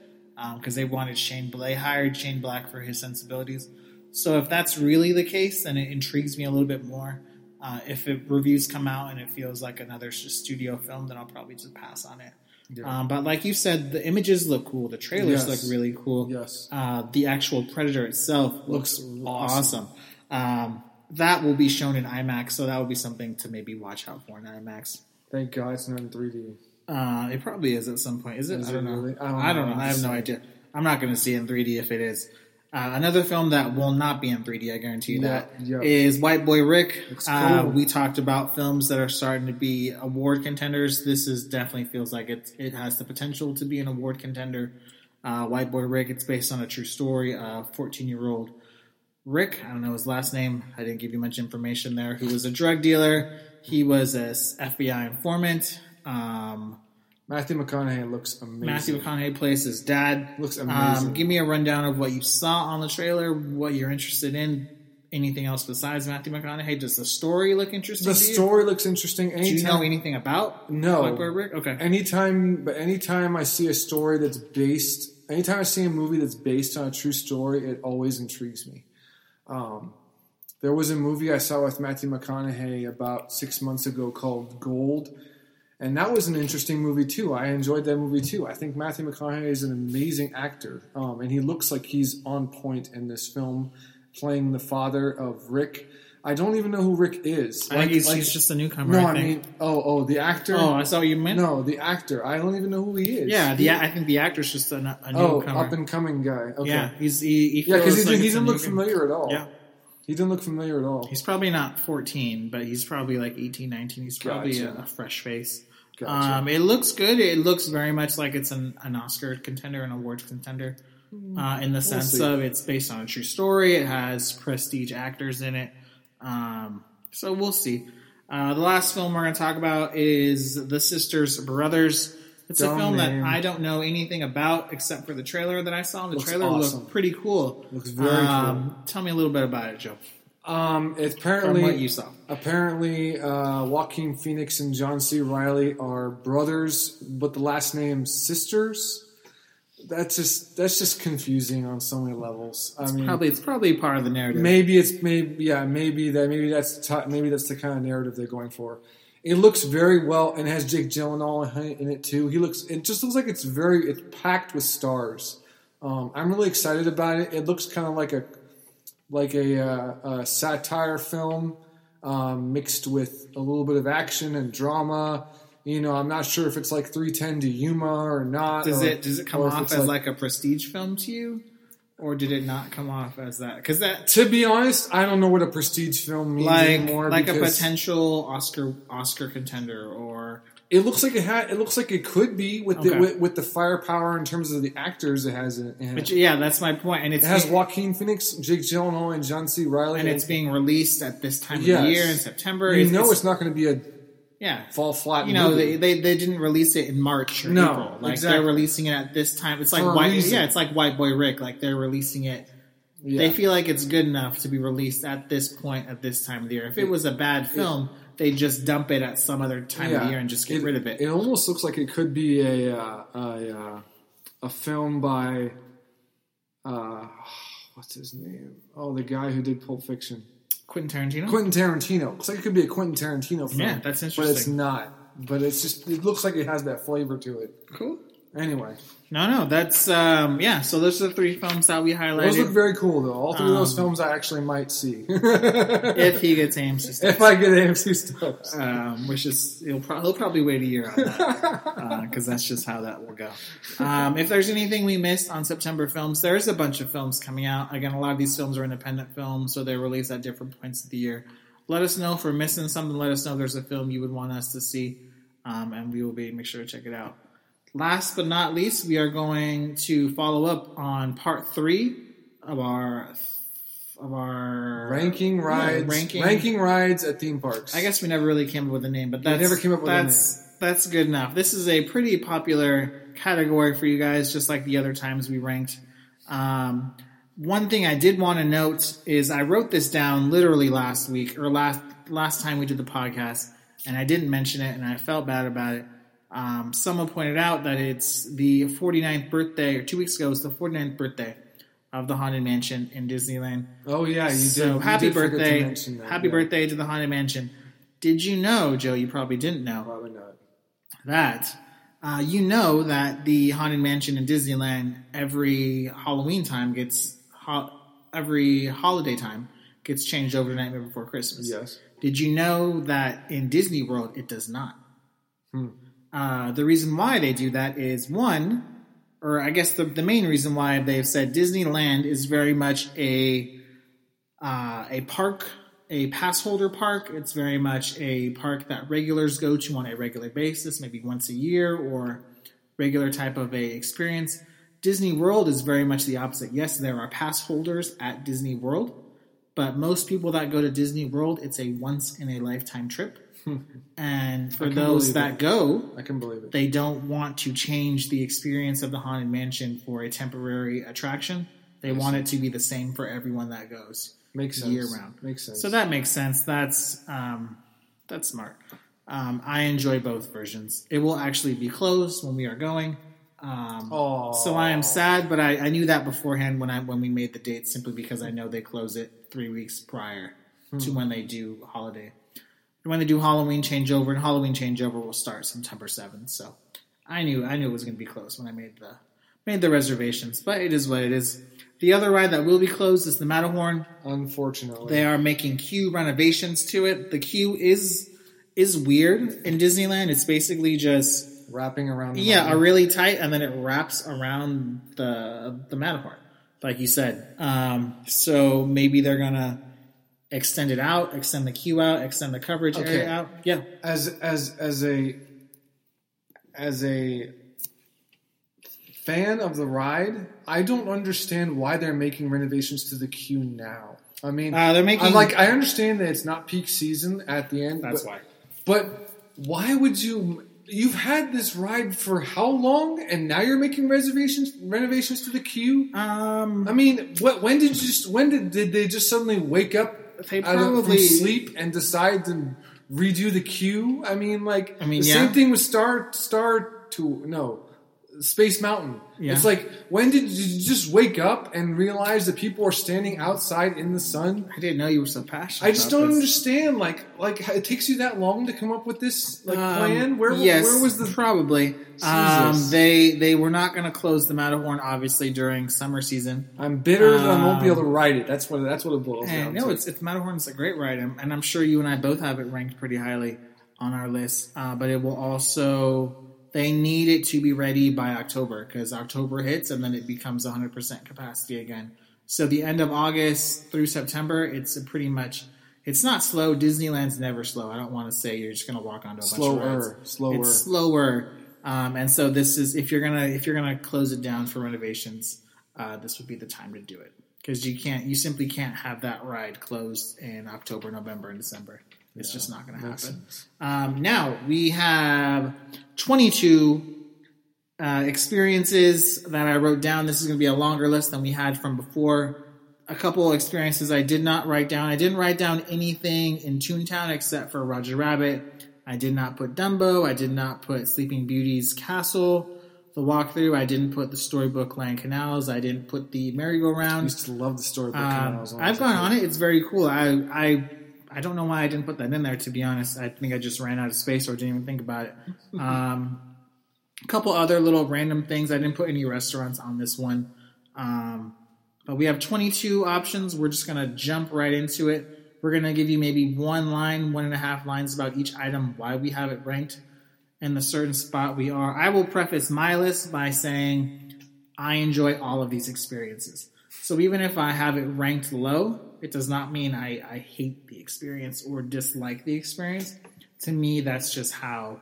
because they wanted Shane. They hired Shane Black for his sensibilities. So if that's really the case, then it intrigues me a little bit more. Uh, if it, reviews come out and it feels like another studio film, then I'll probably just pass on it. Yeah. Um, but like you said, the images look cool. The trailers Yes. look really cool. Yes. Uh, the actual Predator itself looks, Looks awesome. Um, that will be shown in IMAX, so that will be something to maybe watch out for in IMAX. Thank God it's not in 3D. Uh, it probably is at some point. Is it? Is I don't it know. I don't, know. I have no idea. I'm not going to see it in 3D if it is. Uh, another film that will not be in 3D, I guarantee you Yeah, that, is yeah. White Boy Rick. Looks Uh, we talked about films that are starting to be award contenders. This is definitely feels like it. It has the potential to be an award contender. Uh, White Boy Rick. It's based on a true story. A 14 year old Rick. I don't know his last name. I didn't give you much information there. Who was a drug dealer. He was a s- FBI informant. Um, Matthew McConaughey looks amazing. Matthew McConaughey plays his dad. Looks amazing. Um, give me a rundown of what you saw on the trailer, what you're interested in. Anything else besides Matthew McConaughey? Does the story look interesting? the to you? story looks interesting. Do you know anything about No. Okay. anytime, but anytime I see a story that's based, anytime I see a movie that's based on a true story, it always intrigues me. Um, there was a movie I saw with Matthew McConaughey about six months ago called Gold, and that was an interesting movie too. I enjoyed that movie too. I think Matthew McConaughey is an amazing actor, um, and he looks like he's on point in this film, playing the father of Rick. I don't even know who Rick is. I think he's, like- he's just a newcomer. no, I I mean, oh, oh, the actor. oh, I saw what you meant. No, the actor. I don't even know who he is. Yeah, the I think the actor's just a, a oh, up and coming guy. Okay. Yeah, he's he, he Yeah, because he, like he a didn't look newcomer. familiar at all. Yeah. He didn't look familiar at all. He's probably not 14, but he's probably like 18, 19. He's probably a, Gotcha. a fresh face. Gotcha. Um, it looks good. It looks very much like it's an, an Oscar contender, an awards contender, uh, in the sense see. of it's based on a true story. It has prestige actors in it. Um, so we'll see. Uh, the last film we're going to talk about is The Sisters Brothers. It's a film name. that I don't know anything about except for the trailer that I saw. The Looks trailer awesome. looked pretty cool. Looks very um, Tell me a little bit about it, Joe. Um, it's From apparently what you saw. apparently uh, Joaquin Phoenix and John C. Reilly are brothers, but the last name sisters. That's just that's just confusing on so many levels. I mean, Probably it's probably part of the narrative. maybe it's maybe yeah maybe that maybe that's the ti- maybe that's the kind of narrative they're going for. It looks very well and has Jake Gyllenhaal in it- too. He looks it just looks like it's very it's packed with stars. Um, I'm really excited about it. It looks kind of like a like a, uh, a satire film um, mixed with a little bit of action and drama. You know, I'm not sure if it's like 310 to Yuma or not. Does or- it does it come off as like, a prestige film to you, or did it not come off as that? Because that To be honest, I don't know what a prestige film means like anymore. like a potential Oscar Oscar contender, or It looks like it had. It looks like it could be with Okay. the with, with the firepower in terms of the actors it has. in which yeah, that's my point. And it's it has Joaquin Phoenix, Jake Gyllenhaal, and John C. Reilly. and it's being released at this time of Yes. the year in September. you know it's not going to be a yeah. fall flat. You know, movie. they, they they didn't release it in March or No, April. Like exactly. they're releasing it at this time. It's like For white, yeah, it's like White Boy Rick. Like they're releasing it Yeah. they feel like it's good enough to be released at this point at this time of the year. If it was a bad film, they just dump it at some other time of the year and just get rid of it. It almost looks like it could be a uh, a, uh, a film by uh, what's his name? Oh, the guy who did Pulp Fiction, Quentin Tarantino. Quentin Tarantino. Looks like it could be a Quentin Tarantino film. Yeah, that's interesting. But it's not. But it's just it looks like it has that flavor to it. cool. Anyway, No, no, that's um, yeah. So those are the three films that we highlighted. those look very cool though. All three of those Um, films I actually might see if he gets AMC Stubs. if I get AMC Stubs. um, which is he'll, pro- he'll probably wait a year on that because that's just how that will go. Um, if there's anything we missed on September films, there's a bunch of films coming out. Again, a lot of these films are independent films, so they're released at different points of the year. Let us know if we're missing something. Let us know if there's a film you would want us to see, um, and we will be make sure to check it out. Last but not least, we are going to follow up on part three of our of our ranking rides, ranking- ranking, rides at theme parks. I guess we never really came up with a name, but that's never came up with a that's that's good enough. This is a pretty popular category for you guys, just like the other times we ranked. Um, one thing I did want to note is I wrote this down literally last week or last last time we did the podcast, and I didn't mention it, and I felt bad about it. Um, someone pointed out that it's the 49th birthday, or two weeks ago, it was the 49th birthday of the Haunted Mansion in Disneyland. oh yeah, you did. So you happy did to birthday! that, Happy yeah. birthday to the Haunted Mansion. Did you know, Joe? You probably didn't know Probably not. that. Uh, you know that the Haunted Mansion in Disneyland every Halloween time gets ho- every holiday time gets changed over to Nightmare Before Christmas. Yes. Did you know that in Disney World it does not? Hmm. Uh, the reason why they do that is one, or I guess the, the main reason why they've said Disneyland is very much a uh, a park, a pass holder park. It's very much a park that regulars go to on a regular basis, maybe once a year or regular type of a experience. Disney World is very much the opposite. Yes, there are pass holders at Disney World, but most people that go to Disney World, it's a once in a lifetime trip. And for those that it. go, I can believe it. they don't want to change the experience of the Haunted Mansion for a temporary attraction. They want it to be the same for everyone that goes. Makes sense. year round. Makes sense. So that makes sense. That's um, that's smart. Um, I enjoy both versions. It will actually be closed when we are going. Um, so I am sad, but I, I knew that beforehand when I when we made the date, simply because I know they close it three weeks prior to when they do holiday. When they do Halloween changeover, and Halloween changeover will start September seventh. So I knew I knew it was going to be closed when I made the made the reservations. But it is what it is. The other ride that will be closed is the Matterhorn. Unfortunately, They are making queue renovations to it. The queue is is weird in Disneyland. It's basically just wrapping around. The yeah, a really tight, and then it wraps around the the Matterhorn, like you said. Um, so maybe they're gonna extend it out, extend the queue out, extend the coverage Okay. area out. Yeah, as as as a as a fan of the ride, I don't understand why they're making renovations to the queue now. I mean, Uh, they're making- I'm like I understand that it's not peak season at the end. that's but, why. But why would you? You've had this ride for how long, and now you're making reservations renovations to the queue? Um, I mean, what? When did you? When did did they just suddenly wake up They out of, from probably- sleep and decide to redo the queue? I mean, like I mean, the yeah. same thing with Star Star to no Space Mountain. Yeah. It's like when did you just wake up and realize that people are standing outside in the sun? I didn't know you were so passionate. I just don't this. understand. Like, like it takes you that long to come up with this like Um, plan. Where, yes, where was the? probably? Um, they they were not going to close the Matterhorn obviously during summer season. I'm bitter that I won't be Um, able to ride it. That's what that's what it boils down no, to. it's it's Matterhorn's a great ride, and, and I'm sure you and I both have it ranked pretty highly on our list. Uh, but it will also they need it to be ready by October because October hits and then it becomes 100 percent capacity again. So the end of August through September, it's a pretty much. It's not slow. Disneyland's never slow. I don't want to say you're just going to walk onto a bunch of Slower, rides. slower. It's slower. Um, and so this is if you're gonna if you're gonna close it down for renovations, uh, this would be the time to do it because you can't you simply can't have that ride closed in October, November, and December. It's just not going to happen. Um, now we have 22 uh, experiences that I wrote down. This is going to be a longer list than we had from before. A couple experiences I did not write down. I didn't write down anything in Toontown except for Roger Rabbit. I did not put Dumbo. I did not put Sleeping Beauty's castle. The walkthrough. I didn't put the storybook Land Canals. I didn't put the merry-go-round. I used to love the storybook Um, canals. I've gone on it. It's very cool. I, I I don't know why I didn't put that in there. To be honest, I think I just ran out of space or didn't even think about it. Um, a couple other little random things. I didn't put any restaurants on this one. Um, but we have 22 options. We're just going to jump right into it. We're going to give you maybe one line, one and a half lines about each item, why we have it ranked in the certain spot we are. I will preface my list by saying I enjoy all of these experiences. So even if I have it ranked low, it does not mean I, I hate the experience or dislike the experience. To me, that's just how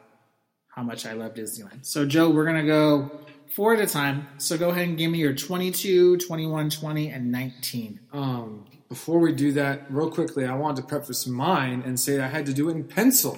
how much I love Disneyland. So Joe, we're gonna go four at a time. So go ahead and give me your 22, 21, 20, and 19. Um, before we do that, real quickly, I wanted to preface mine and say I had to do it in pencil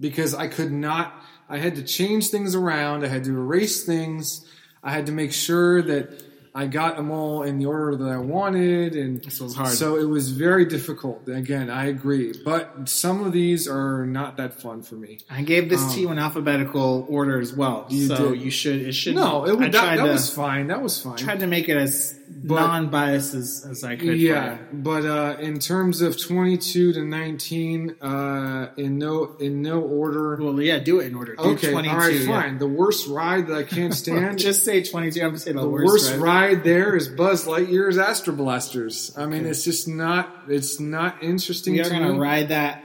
because I could not. I had to change things around. I had to erase things. I had to make sure that I got them all in the order that I wanted, and This was hard. so it was very difficult. Again, I agree, but some of these are not that fun for me. I gave this to you um, in alphabetical order as well. You so did. you should it should No, it that, that to, was fine. That was fine. tried to make it as non-biased as, as I could. yeah, but uh, in terms of twenty-two to nineteen, uh, in no in no order. Well, yeah, do it in order. Do Okay, 22, all right, yeah. fine. The worst ride that I can't stand. Just say 22. I'm going to say the, the worst, worst, right? ride there is Buzz Lightyear's Astro Blasters. I mean, it's just not. It's not interesting We are to going to me. ride that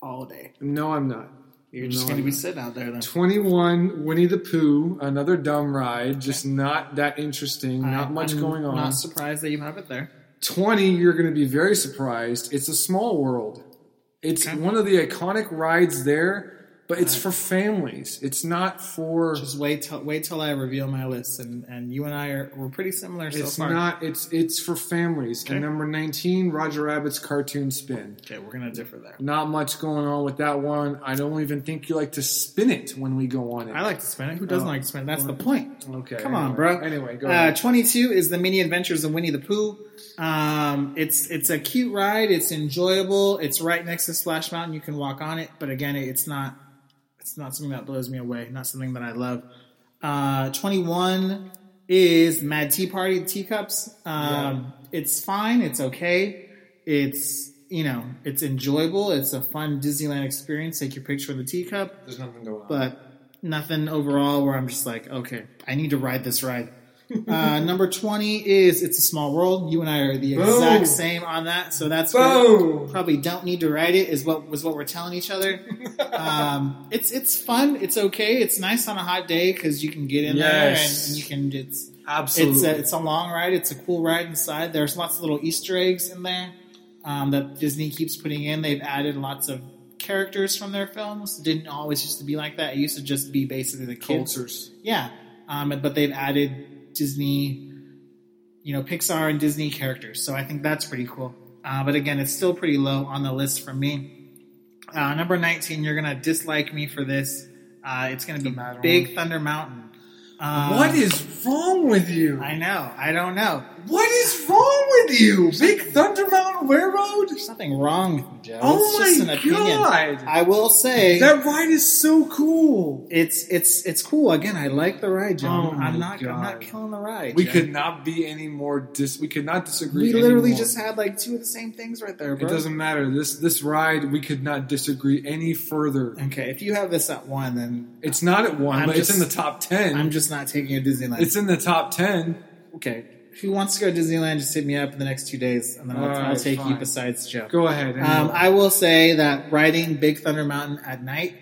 all day. No, I'm not. You're just No, going to be sitting out there then. 21 Winnie the Pooh, another dumb ride, just not that interesting, not I- much I'm going on. Not surprised that you have it there. 20, you're going to be very surprised. It's a small world. It's Okay. one of the iconic rides there, but it's for families. It's not for. Just wait till wait till I reveal my list, and, and you and I are we're pretty similar so far. It's far. not. It's it's for families. Okay. And number 19, Roger Rabbit's cartoon spin. okay, we're going to differ there. Not much going on with that one. I don't even think you like to spin it when we go on it. I like to spin it. Who doesn't Oh. like to spin it? That's the point. Okay. Come on, bro. Anyway, go Uh, 22 is the Many Adventures of Winnie the Pooh. Um, it's it's a cute ride. It's enjoyable. It's right next to Splash Mountain. You can walk on it, but again, it's not it's not something that blows me away. Not something that I love. Uh, 21 is Mad Tea Party Teacups. Um, It's fine. It's okay. It's you know it's enjoyable. It's a fun Disneyland experience. Take your picture of the teacup There's nothing going on. but nothing overall where I'm just like, okay, I need to ride this ride. Uh, number 20 is It's a Small World. You and I are the exact Boom. same on that, so that's Boom. Probably don't need to write it is what was what we're telling each other. Um, it's it's fun. It's okay. It's nice on a hot day because you can get in there and, and you can. It's Absolutely. it's a, it's a long ride. It's a cool ride inside. There's lots of little Easter eggs in there um, that Disney keeps putting in. They've added lots of characters from their films. It didn't always used to be like that. It used to just be basically the kids. Cultures. Yeah, um, but they've added Disney, you know, Pixar and Disney characters. So I think that's pretty cool. Uh, but again, it's still pretty low on the list for me. Uh, number 19, you're going to dislike me for this. Uh, it's going to be. Big Thunder Mountain. Um, what is wrong with you? I know. I don't know. What is wrong with you? Big Thunder Mountain Railroad? There's nothing wrong with you, Joe. Oh it's just my an opinion. God. I will say That ride is so cool. it's it's it's cool. Again, I like the ride, Joe. Oh I'm not I'm not killing the ride. We Joe. could not be any more dis. We could not disagree. We literally anymore. just had like two of the same things right there, It doesn't matter. This this ride, we could not disagree any further. Okay, if you have this at one, then It's not at one, I'm but it's in the top 10 I'm just not taking a Disneyland. it's in the top ten. okay, if you wants to go to Disneyland, just hit me up in the next two days, and then I'll, All I'll right, take you besides Joe. Go ahead. Um. I will say that riding Big Thunder Mountain at night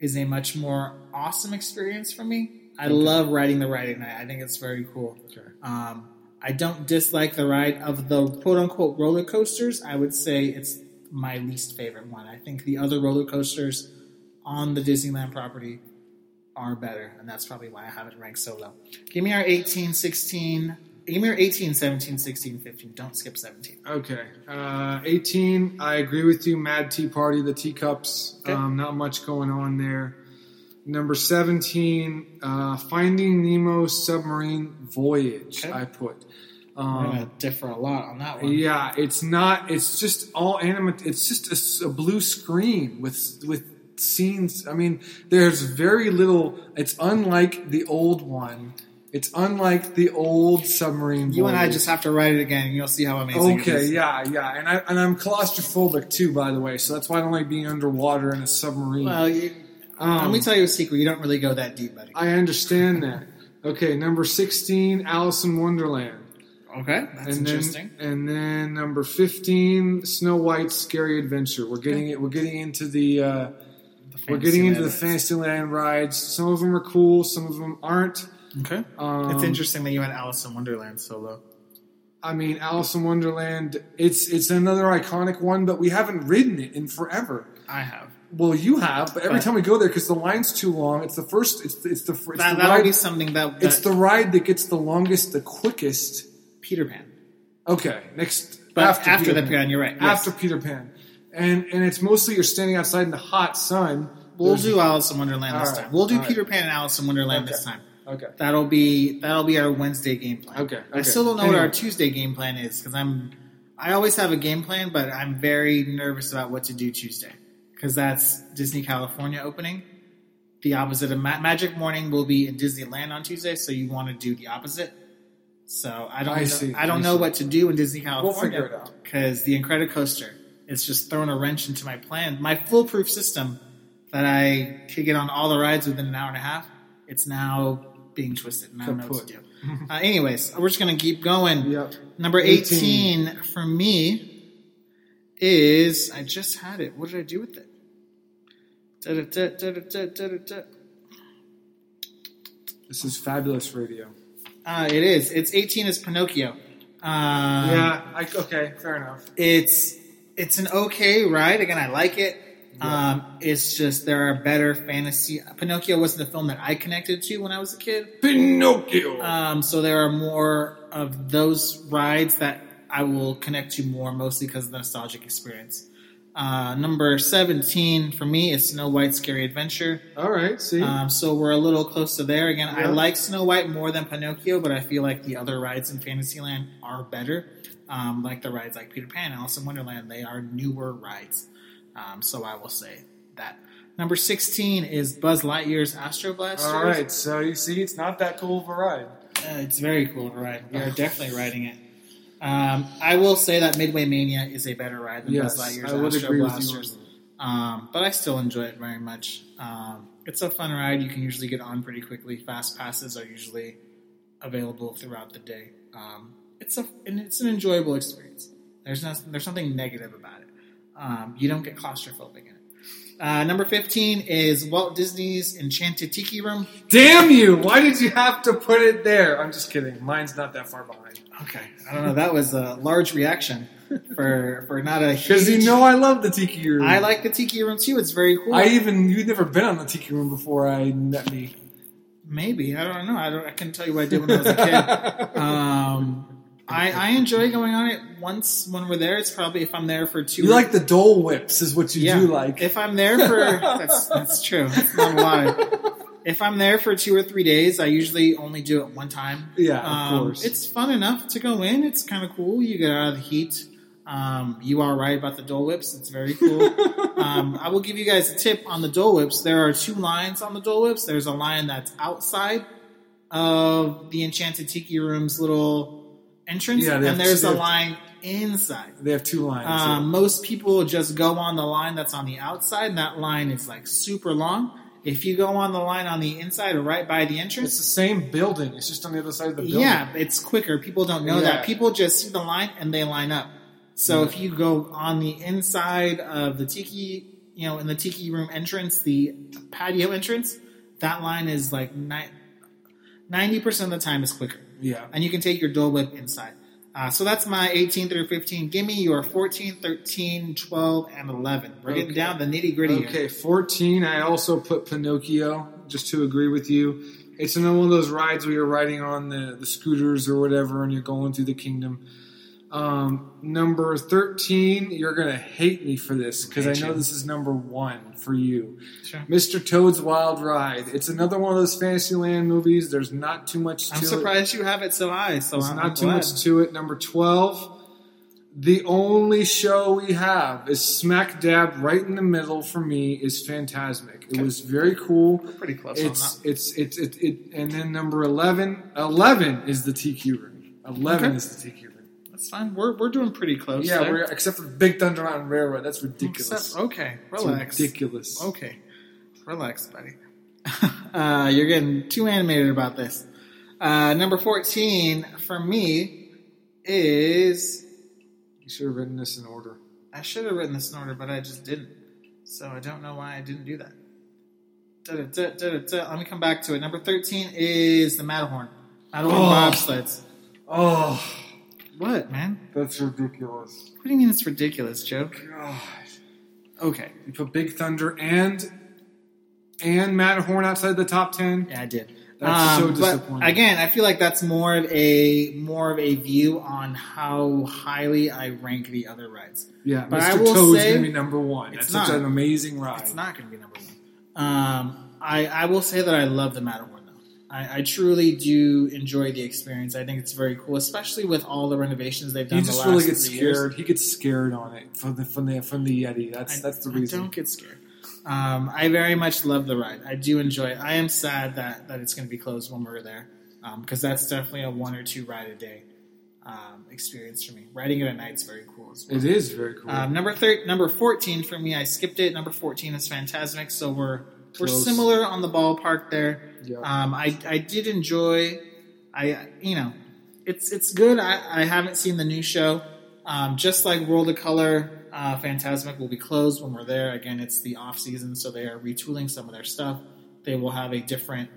is a much more awesome experience for me. I love riding the ride at night. I think it's very cool. Okay. Um, I don't dislike the ride of the quote unquote roller coasters. I would say it's my least favorite one. I think the other roller coasters on the Disneyland property are better, and that's probably why I have it ranked so low. Give me our 18, 16. Give me our 18, 17, 16, 15. Don't skip 17. Okay. Uh, 18, I agree with you. Mad Tea Party, the teacups. Okay. Um, not much going on there. Number 17, uh, Finding Nemo Submarine Voyage, Okay. I put. We're Um, gonna differ a lot on that one. yeah, it's not, it's just all animate. It's just a blue screen with, with scenes. I mean, there's very little, it's unlike the old one. It's unlike the old submarine You and I just have to write it again, and you'll see how amazing it Okay, yeah, yeah, and I and I'm claustrophobic too, by the way. So that's why I don't like being underwater in a submarine. Well, you, Um, Let me tell you a secret. You don't really go that deep, buddy. I understand that. Okay, number 16, Alice in Wonderland. Okay, that's and interesting. Then, and then number 15, Snow White's Scary Adventure. We're getting it. We're getting into the. Uh, we're getting into the Fantasyland rides. Some of them are cool. Some of them aren't. Okay, Um, it's interesting that you had Alice in Wonderland solo. I mean, Alice in Wonderland. It's it's another iconic one, but we haven't ridden it in forever. I have. Well, you have, but every But- time we go there, because the line's too long, it's the first. It's it's the it's That the would ride. be something that, that it's the ride that gets the longest, the quickest. Peter Pan. Okay, next But after, the Pan, you're right. yes. After Peter Pan, and and it's mostly you're standing outside in the hot sun. we'll There's- do Alice in Wonderland this right, time. We'll do all right. Peter Pan and Alice in Wonderland Okay. this time. Okay. That'll be that'll be our Wednesday game plan. Okay, I still don't know what our Tuesday game plan is because I'm I always have a game plan, but I'm very nervous about what to do Tuesday because that's Disney California opening. The opposite of Ma- Magic Morning will be in Disneyland on Tuesday, so you want to do the opposite. So I don't I know, see, I don't I know see. what to do in Disney California out. because the Incredicoaster is just throwing a wrench into my plan. My foolproof system that I could get on all the rides within an hour and a half, it's now being twisted. And I don't know what to do. Uh, anyways, we're just gonna keep going. Yep. Number 18. 18 for me is I just had it. What did I do with it? This is fabulous radio. Uh, it is. It's 18 is Pinocchio. Um, yeah. I, okay. Fair enough. it's it's an okay ride. Again, I like it. Um, it's just there are better fantasy. Pinocchio wasn't the film that I connected to when I was a kid. Pinocchio. Um, so there are more of those rides that I will connect to more, mostly because of the nostalgic experience. Uh, number 17 for me is Snow White's Scary Adventure. All right. See. Um, so we're a little close to there. Again, I like Snow White more than Pinocchio, but I feel like the other rides in Fantasyland are better. Um, like the rides like Peter Pan, Alice in Wonderland, they are newer rides. Um, so I will say that. Number 16 is Buzz Lightyear's Astro Blasters. All right. So you see, it's not that cool of a ride. Uh, it's very cool to ride. We are definitely riding it. Um, I will say that Midway Mania is a better ride than Yes, Buzz Lightyear's I would Astro agree with you. Um, but I still enjoy it very much. Um, it's a fun ride. You can usually get on pretty quickly. Fast passes are usually available throughout the day. Um, it's a and it's an enjoyable experience. There's not, there's nothing negative about it. Um, you don't get claustrophobic in it. Uh, number 15 is Walt Disney's Enchanted Tiki Room. Damn you! Why did you have to put it there? I'm just kidding. Mine's not that far behind. Okay, I don't know. That was a large reaction for for not a Because you know I love the tiki room. I like the tiki room too. It's very cool. I even you'd never been on the tiki room before I met me. Maybe I don't know. I don't. I couldn't tell you what I did when I was a kid. um, I I enjoy going on it once when we're there. It's probably if I'm there for two. You like the Dole Whips, is what you yeah. do like. If I'm there for that's that's true. That's not a lie. If I'm there for two or three days, I usually only do it one time. Yeah, of Um, course. It's fun enough to go in. It's kind of cool. You get out of the heat. Um, you are right about the Dole Whips. It's very cool. um, I will give you guys a tip on the Dole Whips. There are two lines on the Dole Whips. There's a line that's outside of the Enchanted Tiki Room's little entrance, Yeah, and there's two- a line inside. they have two lines. Um, most people just go on the line that's on the outside, and that line is like super long. If you go on the line on the inside or right by the entrance, it's the same building. It's just on the other side of the building. yeah, it's quicker. People don't know Yeah. that. People just see the line and they line up. So if you go on the inside of the tiki, you know, in the tiki room entrance, the patio entrance, that line is like ninety percent of the time is quicker, Yeah. and you can take your Dole Whip inside. Uh, so that's my 18 through 15. Give me your 14, 13, 12, and 11. We're getting down the nitty gritty. Okay, 14, I also put Pinocchio, just to agree with you. It's another one of those rides where you're riding on the, the scooters or whatever and you're going through the kingdom. Um, number 13, you're going to hate me for this because I know you. this is number one for you. Sure. Mr. Toad's Wild Ride. It's another one of those Fantasyland movies. There's not too much to I'm it. surprised you have it so high. So There's I'm not too much to it. Number 12, the only show we have is smack dab right in the middle for me is Fantasmic. It was very cool. Pretty close It's it's it's it, it and then number 11, 11 is the tiki room. 11 Okay. is the tiki room. That's fine. We're, we're doing pretty close. Yeah, there. we're, except for Big Thunder Mountain Railroad. That's ridiculous. Except- okay, It's relax. ridiculous. Okay. Relax, buddy. uh, you're getting too animated about this. Uh, number 14 for me is. You should have written this in order. I should have written this in order, but I just didn't. So I don't know why I didn't do that. Da-da-da-da-da-da. Let me come back to it. Number 13 is the Matterhorn. Matterhorn Oh. bobsleds. Oh, What, man? that's ridiculous. What do you mean it's ridiculous, Joe? God. Okay. You put Big Thunder and and Matterhorn outside the top ten. Yeah, I did. That's so Um, disappointing. But again, I feel like that's more of a more of a view on how highly I rank the other rides. Yeah, But Mr. I will Toad's say gonna be number one. it's That's such an amazing ride. It's not going to be number one. Um, I, I will say that I love the Matterhorn. I, I truly do enjoy the experience. I think it's very cool, especially with all the renovations they've done. He the just last really gets three years. scared. He gets scared on it from the from the from the Yeti. That's I- that's the reason. I don't get scared. Um, I very much love the ride. I do enjoy it. I am sad that, that it's going to be closed when we're there because that's definitely a one or two ride a day um, experience for me. Riding it at night is very cool as well. It is very cool. Um, number thir- number fourteen for me, I skipped it. Number fourteen is Fantasmic, so we're we're Close. similar on the ballpark there. Yeah. Um, I I did enjoy. I you know, it's it's good. I, I haven't seen the new show. Um, just like World of Color, uh, Fantasmic will be closed when we're there. Again, it's the off season, so they are retooling some of their stuff. They will have a different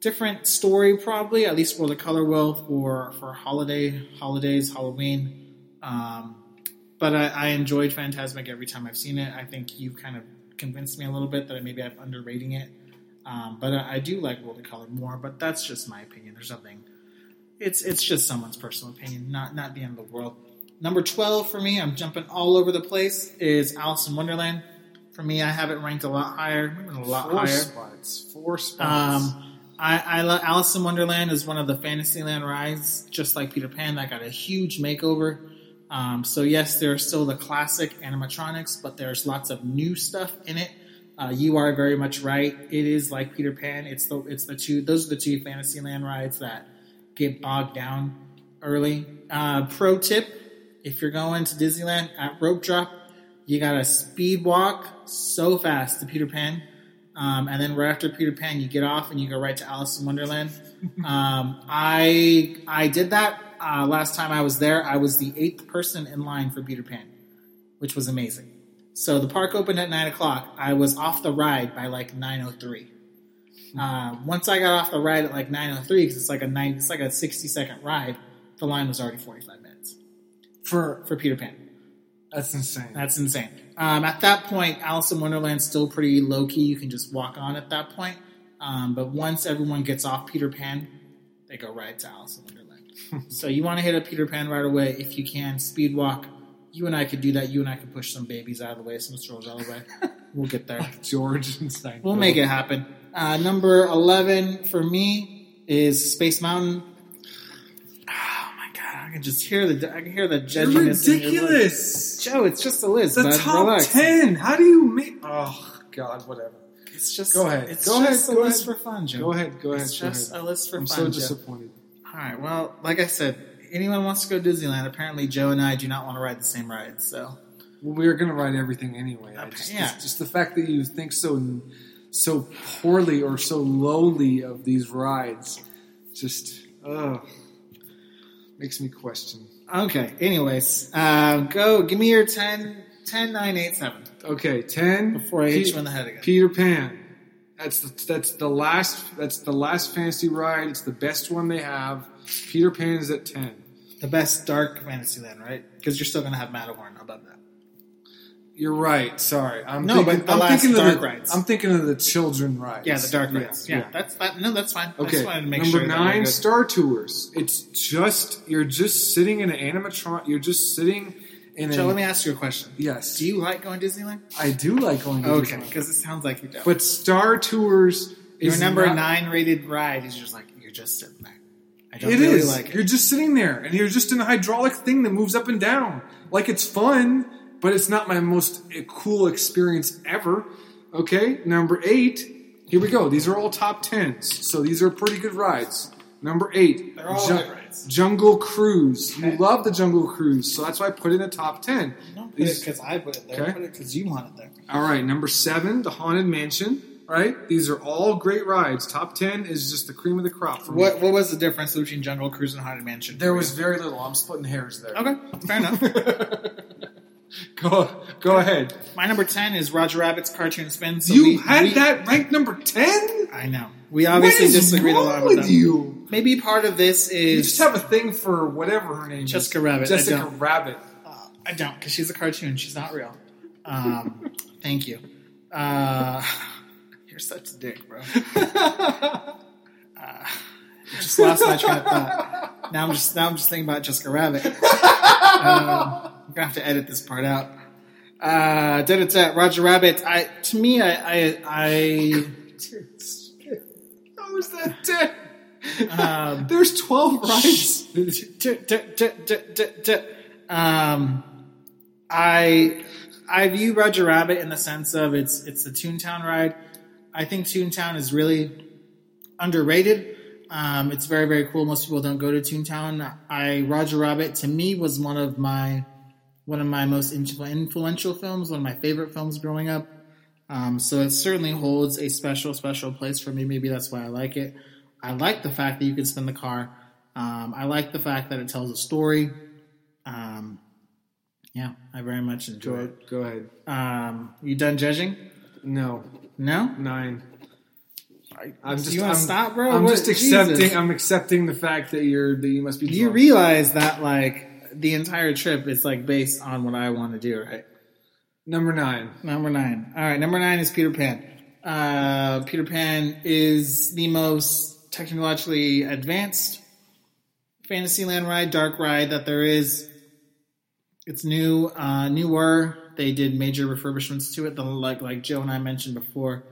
different story probably. At least World of Color will for for holiday holidays, Halloween. Um, but I, I enjoyed Fantasmic every time I've seen it. I think you've kind of convinced me a little bit that maybe I'm underrating it. Um, but I, I do like World of Color more. But that's just my opinion. There's nothing. It's it's just someone's personal opinion, not not the end of the world. Number twelve for me, I'm jumping all over the place. Is Alice in Wonderland. For me, I have it ranked a lot higher, a lot Four higher. spots. Four spots. Um, I, I love Alice in Wonderland is one of the Fantasyland rides, just like Peter Pan, that got a huge makeover. Um, so yes, there's still the classic animatronics, but there's lots of new stuff in it. Uh, you are very much right. It is like Peter Pan. It's the it's the two those are the two Fantasyland rides that get bogged down early. Uh, pro tip: if you're going to Disneyland at rope drop, you gotta speed walk so fast to Peter Pan. Um, and then right after Peter Pan, you get off and you go right to Alice in Wonderland. um, I I did that uh, last time I was there. I was the eighth person in line for Peter Pan, which was amazing. So the park opened at nine o'clock. I was off the ride by like nine o three. Uh, once I got off the ride at like nine o three, because it's like a nine, it's like a sixty second ride. The line was already forty five minutes for for Peter Pan. that's insane. That's insane. Um, at that point, Alice in Wonderland's still pretty low key. You can just walk on at that point. Um, but once everyone gets off Peter Pan, they go right to Alice in Wonderland. So you want to hit a Peter Pan right away if you can. Speed walk. You and I could do that. You and I could push some babies out of the way, some strollers out of the way. We'll get there. George and Seinfeld. We'll make it happen. Uh, number 11 for me is Space Mountain. Oh my god, I can just hear the I can hear the You're judginess in your ridiculous. Joe, it's just a list. The bud. top Relax. ten. How do you make? Oh God, whatever. It's just Go ahead. It's Go just ahead. a Go list ahead. for fun, Joe. Go ahead. Go ahead. It's go just ahead. a list for fun. I'm fun. so Joe. All right. Well, like I said, anyone wants to go to Disneyland. Apparently, Joe and I do not want to ride the same ride. So Well, we were gonna ride everything anyway. I just, yeah. just, the fact that you think so so poorly or so lowly of these rides, just makes me question. okay. Anyways, uh, go. Give me your 10, 10, 9, 8, 7 Okay, ten. before I hit Pe- you in the head again. Peter Pan. That's the, that's the last that's the last fantasy ride. It's the best one they have. Peter Pan's at ten. the best dark fantasy Fantasyland, right? Because you're still gonna have Matterhorn above that. You're right. Sorry, I'm No, thinking, but the I'm last thinking dark of the, rides. I'm thinking of the children rides. Yeah, the dark rides. Yeah, that's that. No, that's fine. I Okay, just to make number sure. nine. Star Tours. It's just you're just sitting in an animatron. You're just sitting a. let me ask you a question. yes, Do you like going to Disneyland? I do like going to Okay, Disneyland. because it sounds like you don't. But Star Tours Your number not- nine rated ride is just like you're just sitting there. I don't It really is. like You're just sitting there, and you're just in a hydraulic thing that moves up and down. Like it's fun, but it's not my most uh, cool experience ever. Okay, number eight. Here we go. These are all top tens, so these are pretty good rides. Number eight. They're all Jungle Cruise. You love the Jungle Cruise, so that's why I put it in the top ten. Don't put These- it because I put it there. Okay. Put it because you want it there. All right, number seven, the Haunted Mansion. Right, these are all great rides. Top ten is just the cream of the crop for me. What What was the difference between Jungle Cruise and Haunted Mansion? There was very little. I'm splitting hairs there. okay, fair enough. go go ahead. My number ten is Roger Rabbit's cartoon spin. So you we- had we- that ranked number ten. I know. We obviously disagreed a lot with with them. you? Maybe part of this is You just have a thing for whatever her name is Jessica is. Rabbit, Jessica. Rabbit. Uh, I don't, because she's a cartoon. She's not real. Um, thank you. Uh, you're such a dick, bro. Uh, just lost my train of thought. Now I'm just now I'm just thinking about Jessica Rabbit. Um, I'm gonna have to edit this part out. Uh, da, da, da, Roger Rabbit. I to me, I I, I How is that ten? Um, There's twelve rides. Um, I I view Roger Rabbit in the sense of it's it's the Toontown ride. I think Toontown is really underrated. Um, it's very very cool. Most people don't go to Toontown. I Roger Rabbit to me was one of my one of my most influential films. One of my favorite films growing up. Um, so it certainly holds a special special place for me. Maybe that's why I like it. I like the fact that you can spin the car. Um, I like the fact that it tells a story. Um, yeah, I very much enjoy Go, it. go ahead. Um, you done judging? No, No. nine. I'm just. you want I'm, to stop, bro? I'm What- just accepting. Jesus. I'm accepting the fact that you're that you must be. Do you realize that like the entire trip is like based on what I want to do, right? Number nine. Number nine. All right, number nine is Peter Pan. Uh, Peter Pan is the most technologically advanced Fantasyland ride, dark ride that there is. It's new, uh, newer. They did major refurbishments to it. The like like Joe and I mentioned before.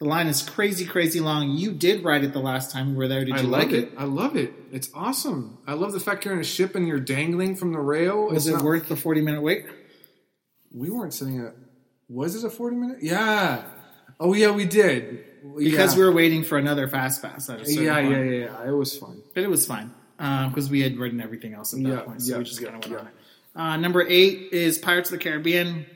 The line is crazy, crazy long. You did ride it the last time we were there. Did I you like it. it? I love it. It's awesome. I love the fact you're in a ship and you're dangling from the rail. Was It's it not- worth the forty minute wait? We weren't sitting at. Was it a forty minute? Yeah. Oh yeah, we did. Because yeah. we were waiting for another fast pass at a Yeah, yeah, yeah, yeah. It was fun. but it was fine because we had written everything else at that Yeah, point, so we just kind of went on it. Uh, number eight is Pirates of the Caribbean.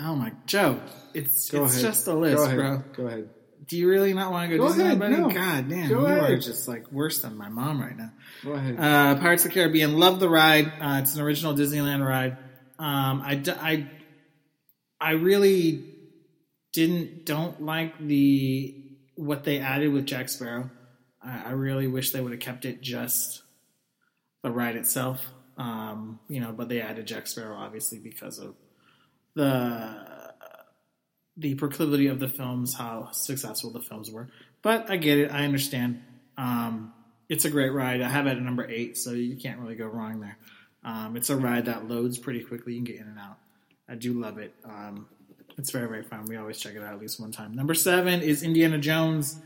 Oh my Joe, it's Go it's ahead. just a list, Go ahead. bro. Go ahead. Do you really not want to go, Go Disneyland, ahead, buddy? no. God damn, Go you are just like worse than my mom right now. Go ahead. Uh, Pirates of the Caribbean, love the ride. Uh, it's an original Disneyland ride. Um, I, I, I really didn't don't like the what they added with Jack Sparrow. I, I really wish they would have kept it just the ride itself. Um, you know, but they added Jack Sparrow obviously because of the the proclivity of the films, how successful the films were. But I get it. I understand. Um, it's a great ride. I have it at number eight, so you can't really go wrong there. Um, it's a ride that loads pretty quickly. You can get in and out. I do love it. Um, it's very, very fun. We always check it out at least one time. Number seven is Indiana Jones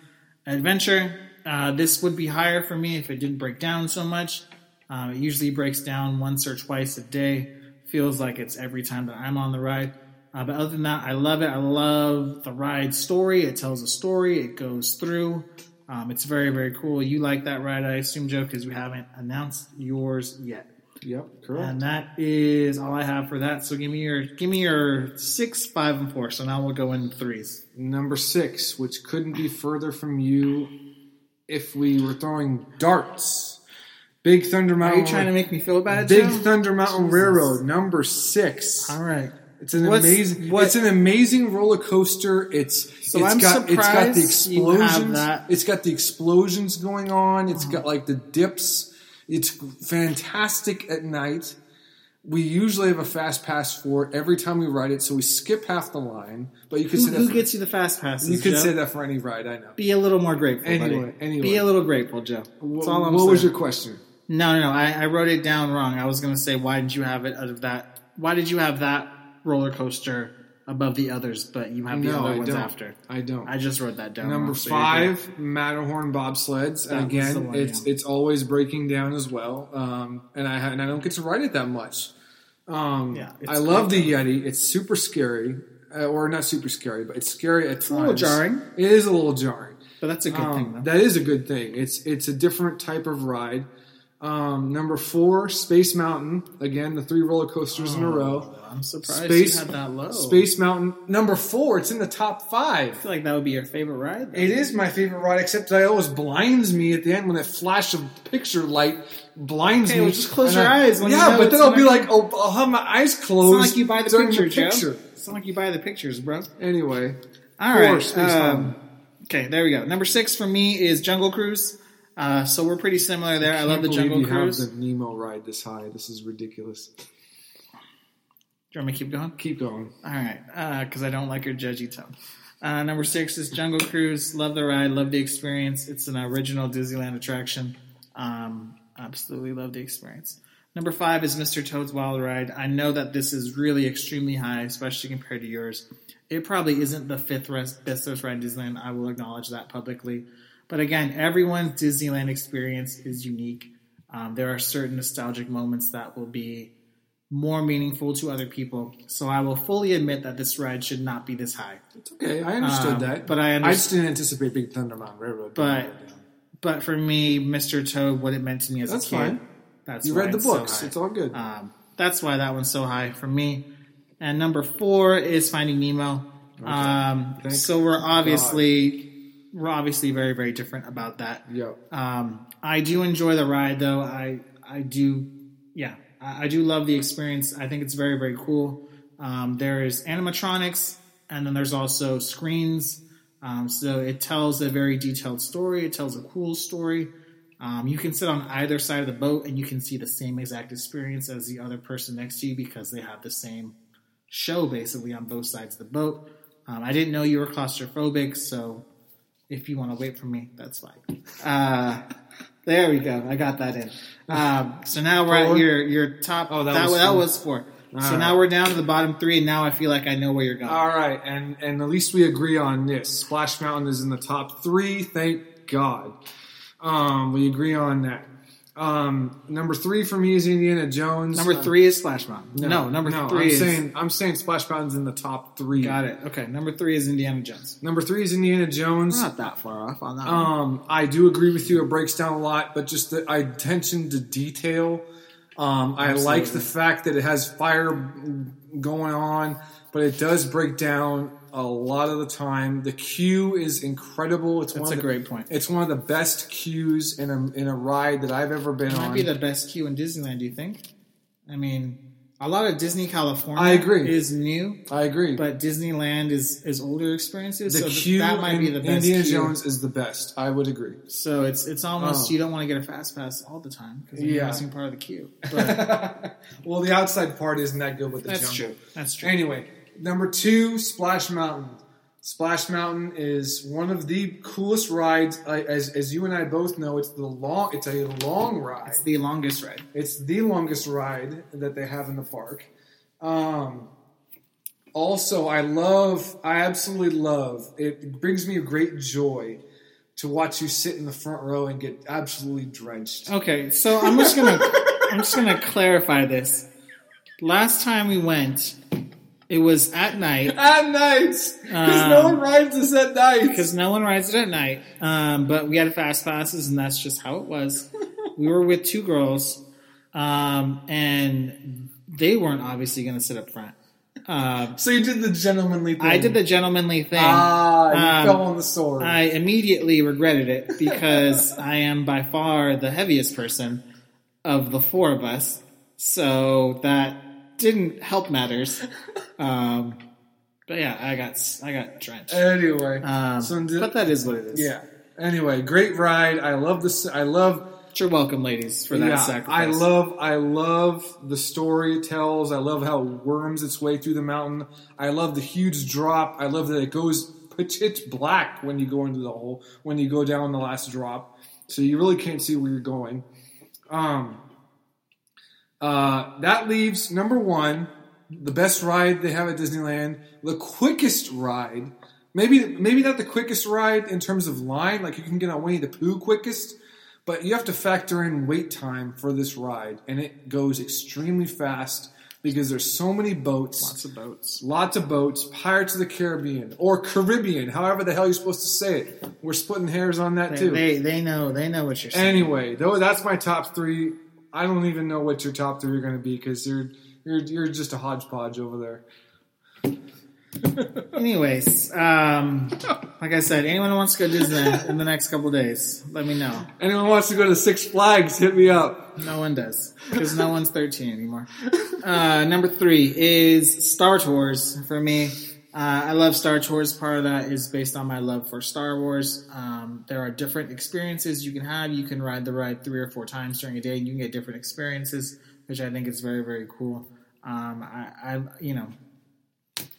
Adventure. Uh, this would be higher for me if it didn't break down so much. Um, it usually breaks down once or twice a day. Feels like it's every time that I'm on the ride. Uh, but other than that, I love it. I love the ride story. It tells a story. It goes through. Um, it's very, very cool. You like that ride, I assume, Joe, because we haven't announced yours yet. Yep. Correct. And that is all I have for that. So give me your give me your six, five, and four. So now we'll go in threes. Number six, which couldn't be further from you if we were throwing darts. Big Thunder Mountain. Are you trying to make me feel bad, Big Joe? Thunder Mountain Jesus. Railroad, number six. All right. It's an What's- amazing. what- it's an amazing roller coaster. It's So it's I'm got it's got the surprised explosions. It's got the explosions going on. It's uh-huh. got like the dips. It's fantastic at night. We usually have a fast pass for it every time we ride it, so we skip half the line. But you could Who, say that who for, gets you the fast passes? you could Joe? say that for any ride. I know. Be a little more grateful, Anyway, buddy. anyway. Be a little grateful, Joe. That's What, all I'm what saying. was your question? No, no, no. I, I wrote it down wrong. I was going to say, why did you have it out of that? Why did you have that roller coaster above the others, but you have the No, other I ones don't. after? I don't. I just wrote that down. Number so five, Matterhorn bobsleds. That And again, one, it's yeah. it's always breaking down as well. Um, and I ha- and I don't get to ride it that much. Um, Yeah, I love the Yeti. It's super scary, uh, or not super scary, but it's scary at times. a little jarring. It is a little jarring. But that's a good Um, thing, though. That is a good thing. It's it's a different type of ride. Um, number four, Space Mountain. Again, the three roller coasters in a row. I'm surprised Space you had that low. Space Mountain. Number four. It's in the top five. I feel like that would be your favorite ride. It is my favorite ride, except that it always blinds me at the end when that flash of picture light blinds Okay, me. well, just close your I- eyes when you yeah, know but then I'll be like, oh, I'll have my eyes It's closed. not like you buy the picture, the picture. Joe. It's not like you buy the pictures, bro. Anyway, All right. Um, okay, there we go. Number six for me is Jungle Cruise. Uh, so we're pretty similar there. I love the Jungle you Cruise. have the Nemo ride this high. This is ridiculous. Do you want me to keep going? Keep going. All right, because I don't like your judgy tone. Uh, number six is Jungle Cruise. Love the ride, love the experience. It's an original Disneyland attraction. Um, absolutely love the experience. Number five is Mr. Toad's Wild Ride. I know that this is really extremely high, especially compared to yours. It probably isn't the fifth rest, best ride in Disneyland. I will acknowledge that publicly. But again, everyone's Disneyland experience is unique. Um, there are certain nostalgic moments that will be more meaningful to other people. So I will fully admit that this ride should not be this high. It's okay. I understood Um, that. but I I just didn't anticipate Big Thunder Mountain Railroad. But- But for me, Mr. Toad, what it meant to me as That's a kid, fine. that's you read the it's so books. it's all good. Um, that's why that one's so high for me. And number four is Finding Nemo. Um, so we're obviously we're obviously very very different about that. Yeah. Um, I do enjoy the ride though. I I do yeah I, I do love the experience. I think it's very very cool. Um, there is animatronics and then there's also screens. Um, so it tells a very detailed story. It tells a cool story. Um, you can sit on either side of the boat and you can see the same exact experience as the other person next to you because they have the same show basically on both sides of the boat. Um, I didn't know you were claustrophobic, so if you want to wait for me, that's fine. Uh, there we go. I got that in. Um, so now we're Four? at your your top. Oh, that that, was that four. was four. so right. now we're down to the bottom three, and now I feel like I know where you're going. All right, and and at least we agree on this. Splash Mountain is in the top three. Thank God. Um, we agree on that. Um, number three for me is Indiana Jones. number Uh, three is Splash Mountain. No, number no, three I'm is. saying I'm saying Splash Mountain's in the top three. got it. Okay, number three is Indiana Jones. Number three is Indiana Jones. Not that far off on that. one. Um, I do agree with you. It breaks down a lot, but just the attention to detail. Um, I like the fact that it has fire going on, but it does break down a lot of the time. The queue is incredible. It's That's one a the, great point. It's one of the best queues in a in a ride that I've ever been on. It might on. be the best queue in Disneyland. Do you think? I mean, a lot of Disney California I agree. is new, I agree. but Disneyland is is older experiences. the so queue that might be the best. Indiana queue. Jones is the best. I would agree. So it's it's almost Oh. you don't want to get a fast pass all the time because you're missing part of the queue. But well, the outside part isn't that good with the that's jungle. true. That's true. Anyway, number two, Splash Mountain. Splash Mountain is one of the coolest rides. I, as as you and I both know, it's the long. It's a long ride. It's the longest ride. It's the longest ride that they have in the park. Um, also, I love. I absolutely love. It brings me a great joy to watch you sit in the front row and get absolutely drenched. Okay, so I'm just gonna I'm just gonna clarify this. Last time we went, it was at night At night, because Um, no one rides this at night. because no one rides it at night. Um, but we had fast passes, and that's just how it was. we were with two girls, um, and they weren't obviously going to sit up front. Uh, So you did the gentlemanly thing. I did the gentlemanly thing. Ah, you Um, fell on the sword. I immediately regretted it because I am by far the heaviest person of the four of us. So that didn't help matters. Um, but yeah, I got I got drenched. anyway, Um, so did- but that is what it is. yeah. Anyway, great ride. I love this. I love. You're welcome, ladies, for that yeah, sacrifice. I love. I love the story it tells. I love how it worms its way through the mountain. I love the huge drop. I love that it goes pitch black when you go into the hole. When you go down the last drop, so you really can't see where you're going. Um. Uh, that leaves number one, the best ride they have at Disneyland, the quickest ride. Maybe maybe not the quickest ride in terms of line, like you can get on Winnie the Pooh quickest, but you have to factor in wait time for this ride, and it goes extremely fast. because there's so many boats, Lots of boats. lots of boats, Pirates of the Caribbean or Caribbean, however the hell you're supposed to say it. We're splitting hairs on that They, too. they they know they know what you're saying. Anyway, though that's my top three. I don't even know what your top three are going to be because you're you're you're just a hodgepodge over there. Anyways, um, like I said, anyone who wants to go to Disneyland in the next couple days, let me know. Anyone wants to go to Six Flags? Hit me up. No one does because no one's 13 anymore. Uh, number three is Star Tours for me. Uh, I love Star Tours. Part of that is based on my love for Star Wars. Um, there are different experiences you can have. You can ride the ride three or four times during a day, and you can get different experiences, which I think is very, very cool. Um, I, I, you know,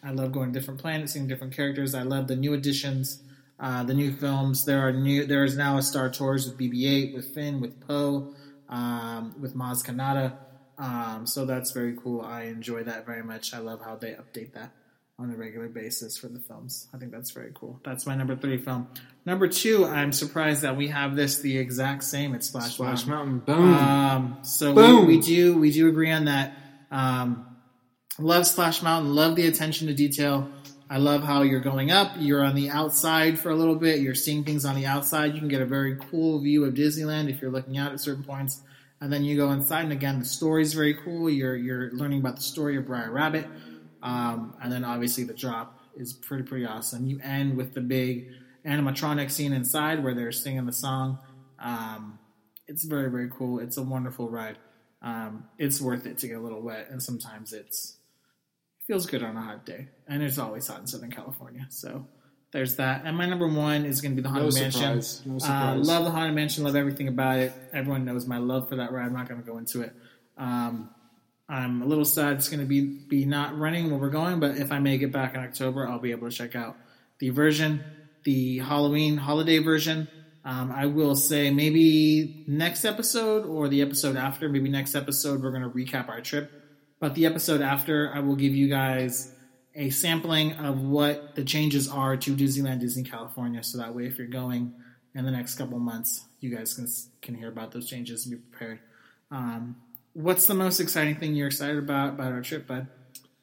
I love going to different planets, seeing different characters. I love the new additions, uh, the new films. There are new. There is now a Star Tours with BB-8, with Finn, with Poe, um, with Maz Kanata. Um, so that's very cool. I enjoy that very much. I love how they update that on a regular basis for the films. I think that's very cool. That's my number three film. Number two, I'm surprised that we have this the exact same at Splash, Splash Mountain. Mountain, boom. Um, so Boom. We, we do we do agree on that. Um, love Splash Mountain. Love the attention to detail. I love how you're going up. You're on the outside for a little bit. You're seeing things on the outside. You can get a very cool view of Disneyland if you're looking out at certain points. And then you go inside, and again, the story's very cool. You're you're learning about the story of Br'er Rabbit, um, and then obviously the drop is pretty pretty awesome. You end with the big animatronic scene inside where they're singing the song. Um, it's very very cool. It's a wonderful ride. Um, it's worth it to get a little wet, and sometimes it's feels good on a hot day, and it's always hot in Southern California. So there's that. And my number one is going to be the Haunted No Mansion. No Uh, love the Haunted Mansion. Love everything about it. Everyone knows my love for that ride. I'm not going to go into it. Um, I'm a little sad it's going to be be not running where we're going, but if I make it back in October, I'll be able to check out the version, the Halloween holiday version. Um, I will say maybe next episode or the episode after, maybe next episode, we're going to recap our trip. But the episode after, I will give you guys a sampling of what the changes are to Disneyland, Disney California, so that way, if you're going in the next couple months, you guys can can hear about those changes and be prepared. Um, what's the most exciting thing you're excited about about our trip, bud?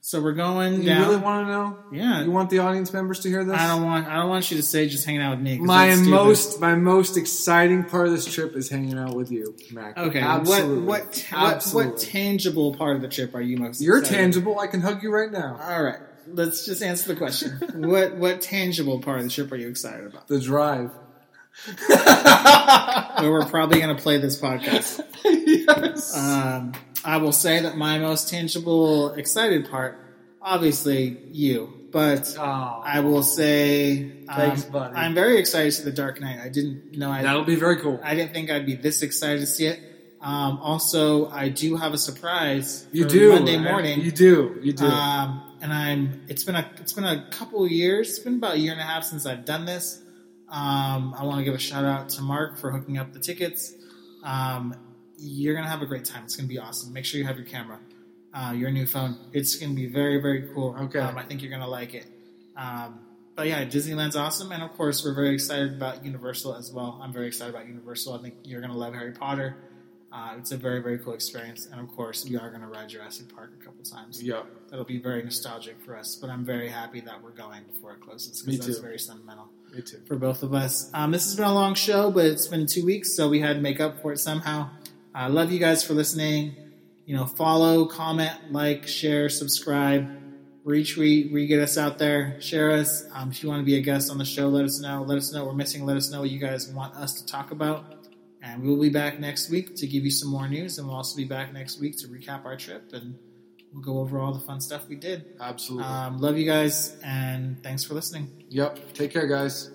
So we're going you down. really want to know? Yeah. You want the audience members to hear this? I don't want. I don't want you to say just hanging out with me. my most my most exciting part of this trip is hanging out with you, Mac. Okay. Absolutely. What what what, Absolutely. what tangible part of the trip are you most? You're excited tangible. I can hug you right now. All right. Let's just answer the question. what what tangible part of the trip are you excited about? The drive. Where we're probably going to play this podcast. yes. Um, I will say that my most tangible, excited part, obviously you, but Aw. I will say um, Thanks, buddy. I'm very excited to see the Dark Knight. I didn't know I That'll be very cool. I didn't think I'd be this excited to see it. Um, also, I do have a surprise. You do Monday I- morning. You do. You do. Um, and I'm. It's been a. It's been a couple years. It's been about a year and a half since I've done this. Um, I want to give a shout out to Mark for hooking up the tickets. Um, you're gonna have a great time. It's gonna be awesome. Make sure you have your camera, uh, your new phone. It's gonna be very very cool. Okay. Um, I think you're gonna like it. Um, but yeah, Disneyland's awesome, and of course we're very excited about Universal as well. I'm very excited about Universal. I think you're gonna love Harry Potter. Uh, it's a very very cool experience, and of course we are gonna ride Jurassic Park a couple times yep. that'll be very nostalgic for us. But I'm very happy that we're going before it closes because that's very sentimental Too. for both of us. Um, this has been a long show, but it's been two weeks, so we had to make up for it somehow. I love you guys for listening. You know, follow, comment, like, share, subscribe, retweet, re get us out there, share us. Um, if you want to be a guest on the show, let us know. Let us know we're missing. Let us know what you guys want us to talk about. And we'll be back next week to give you some more news, and we'll also be back next week to recap our trip and we'll go over all the fun stuff we did. Absolutely. Um, love you guys, and thanks for listening. yep. Take care, guys.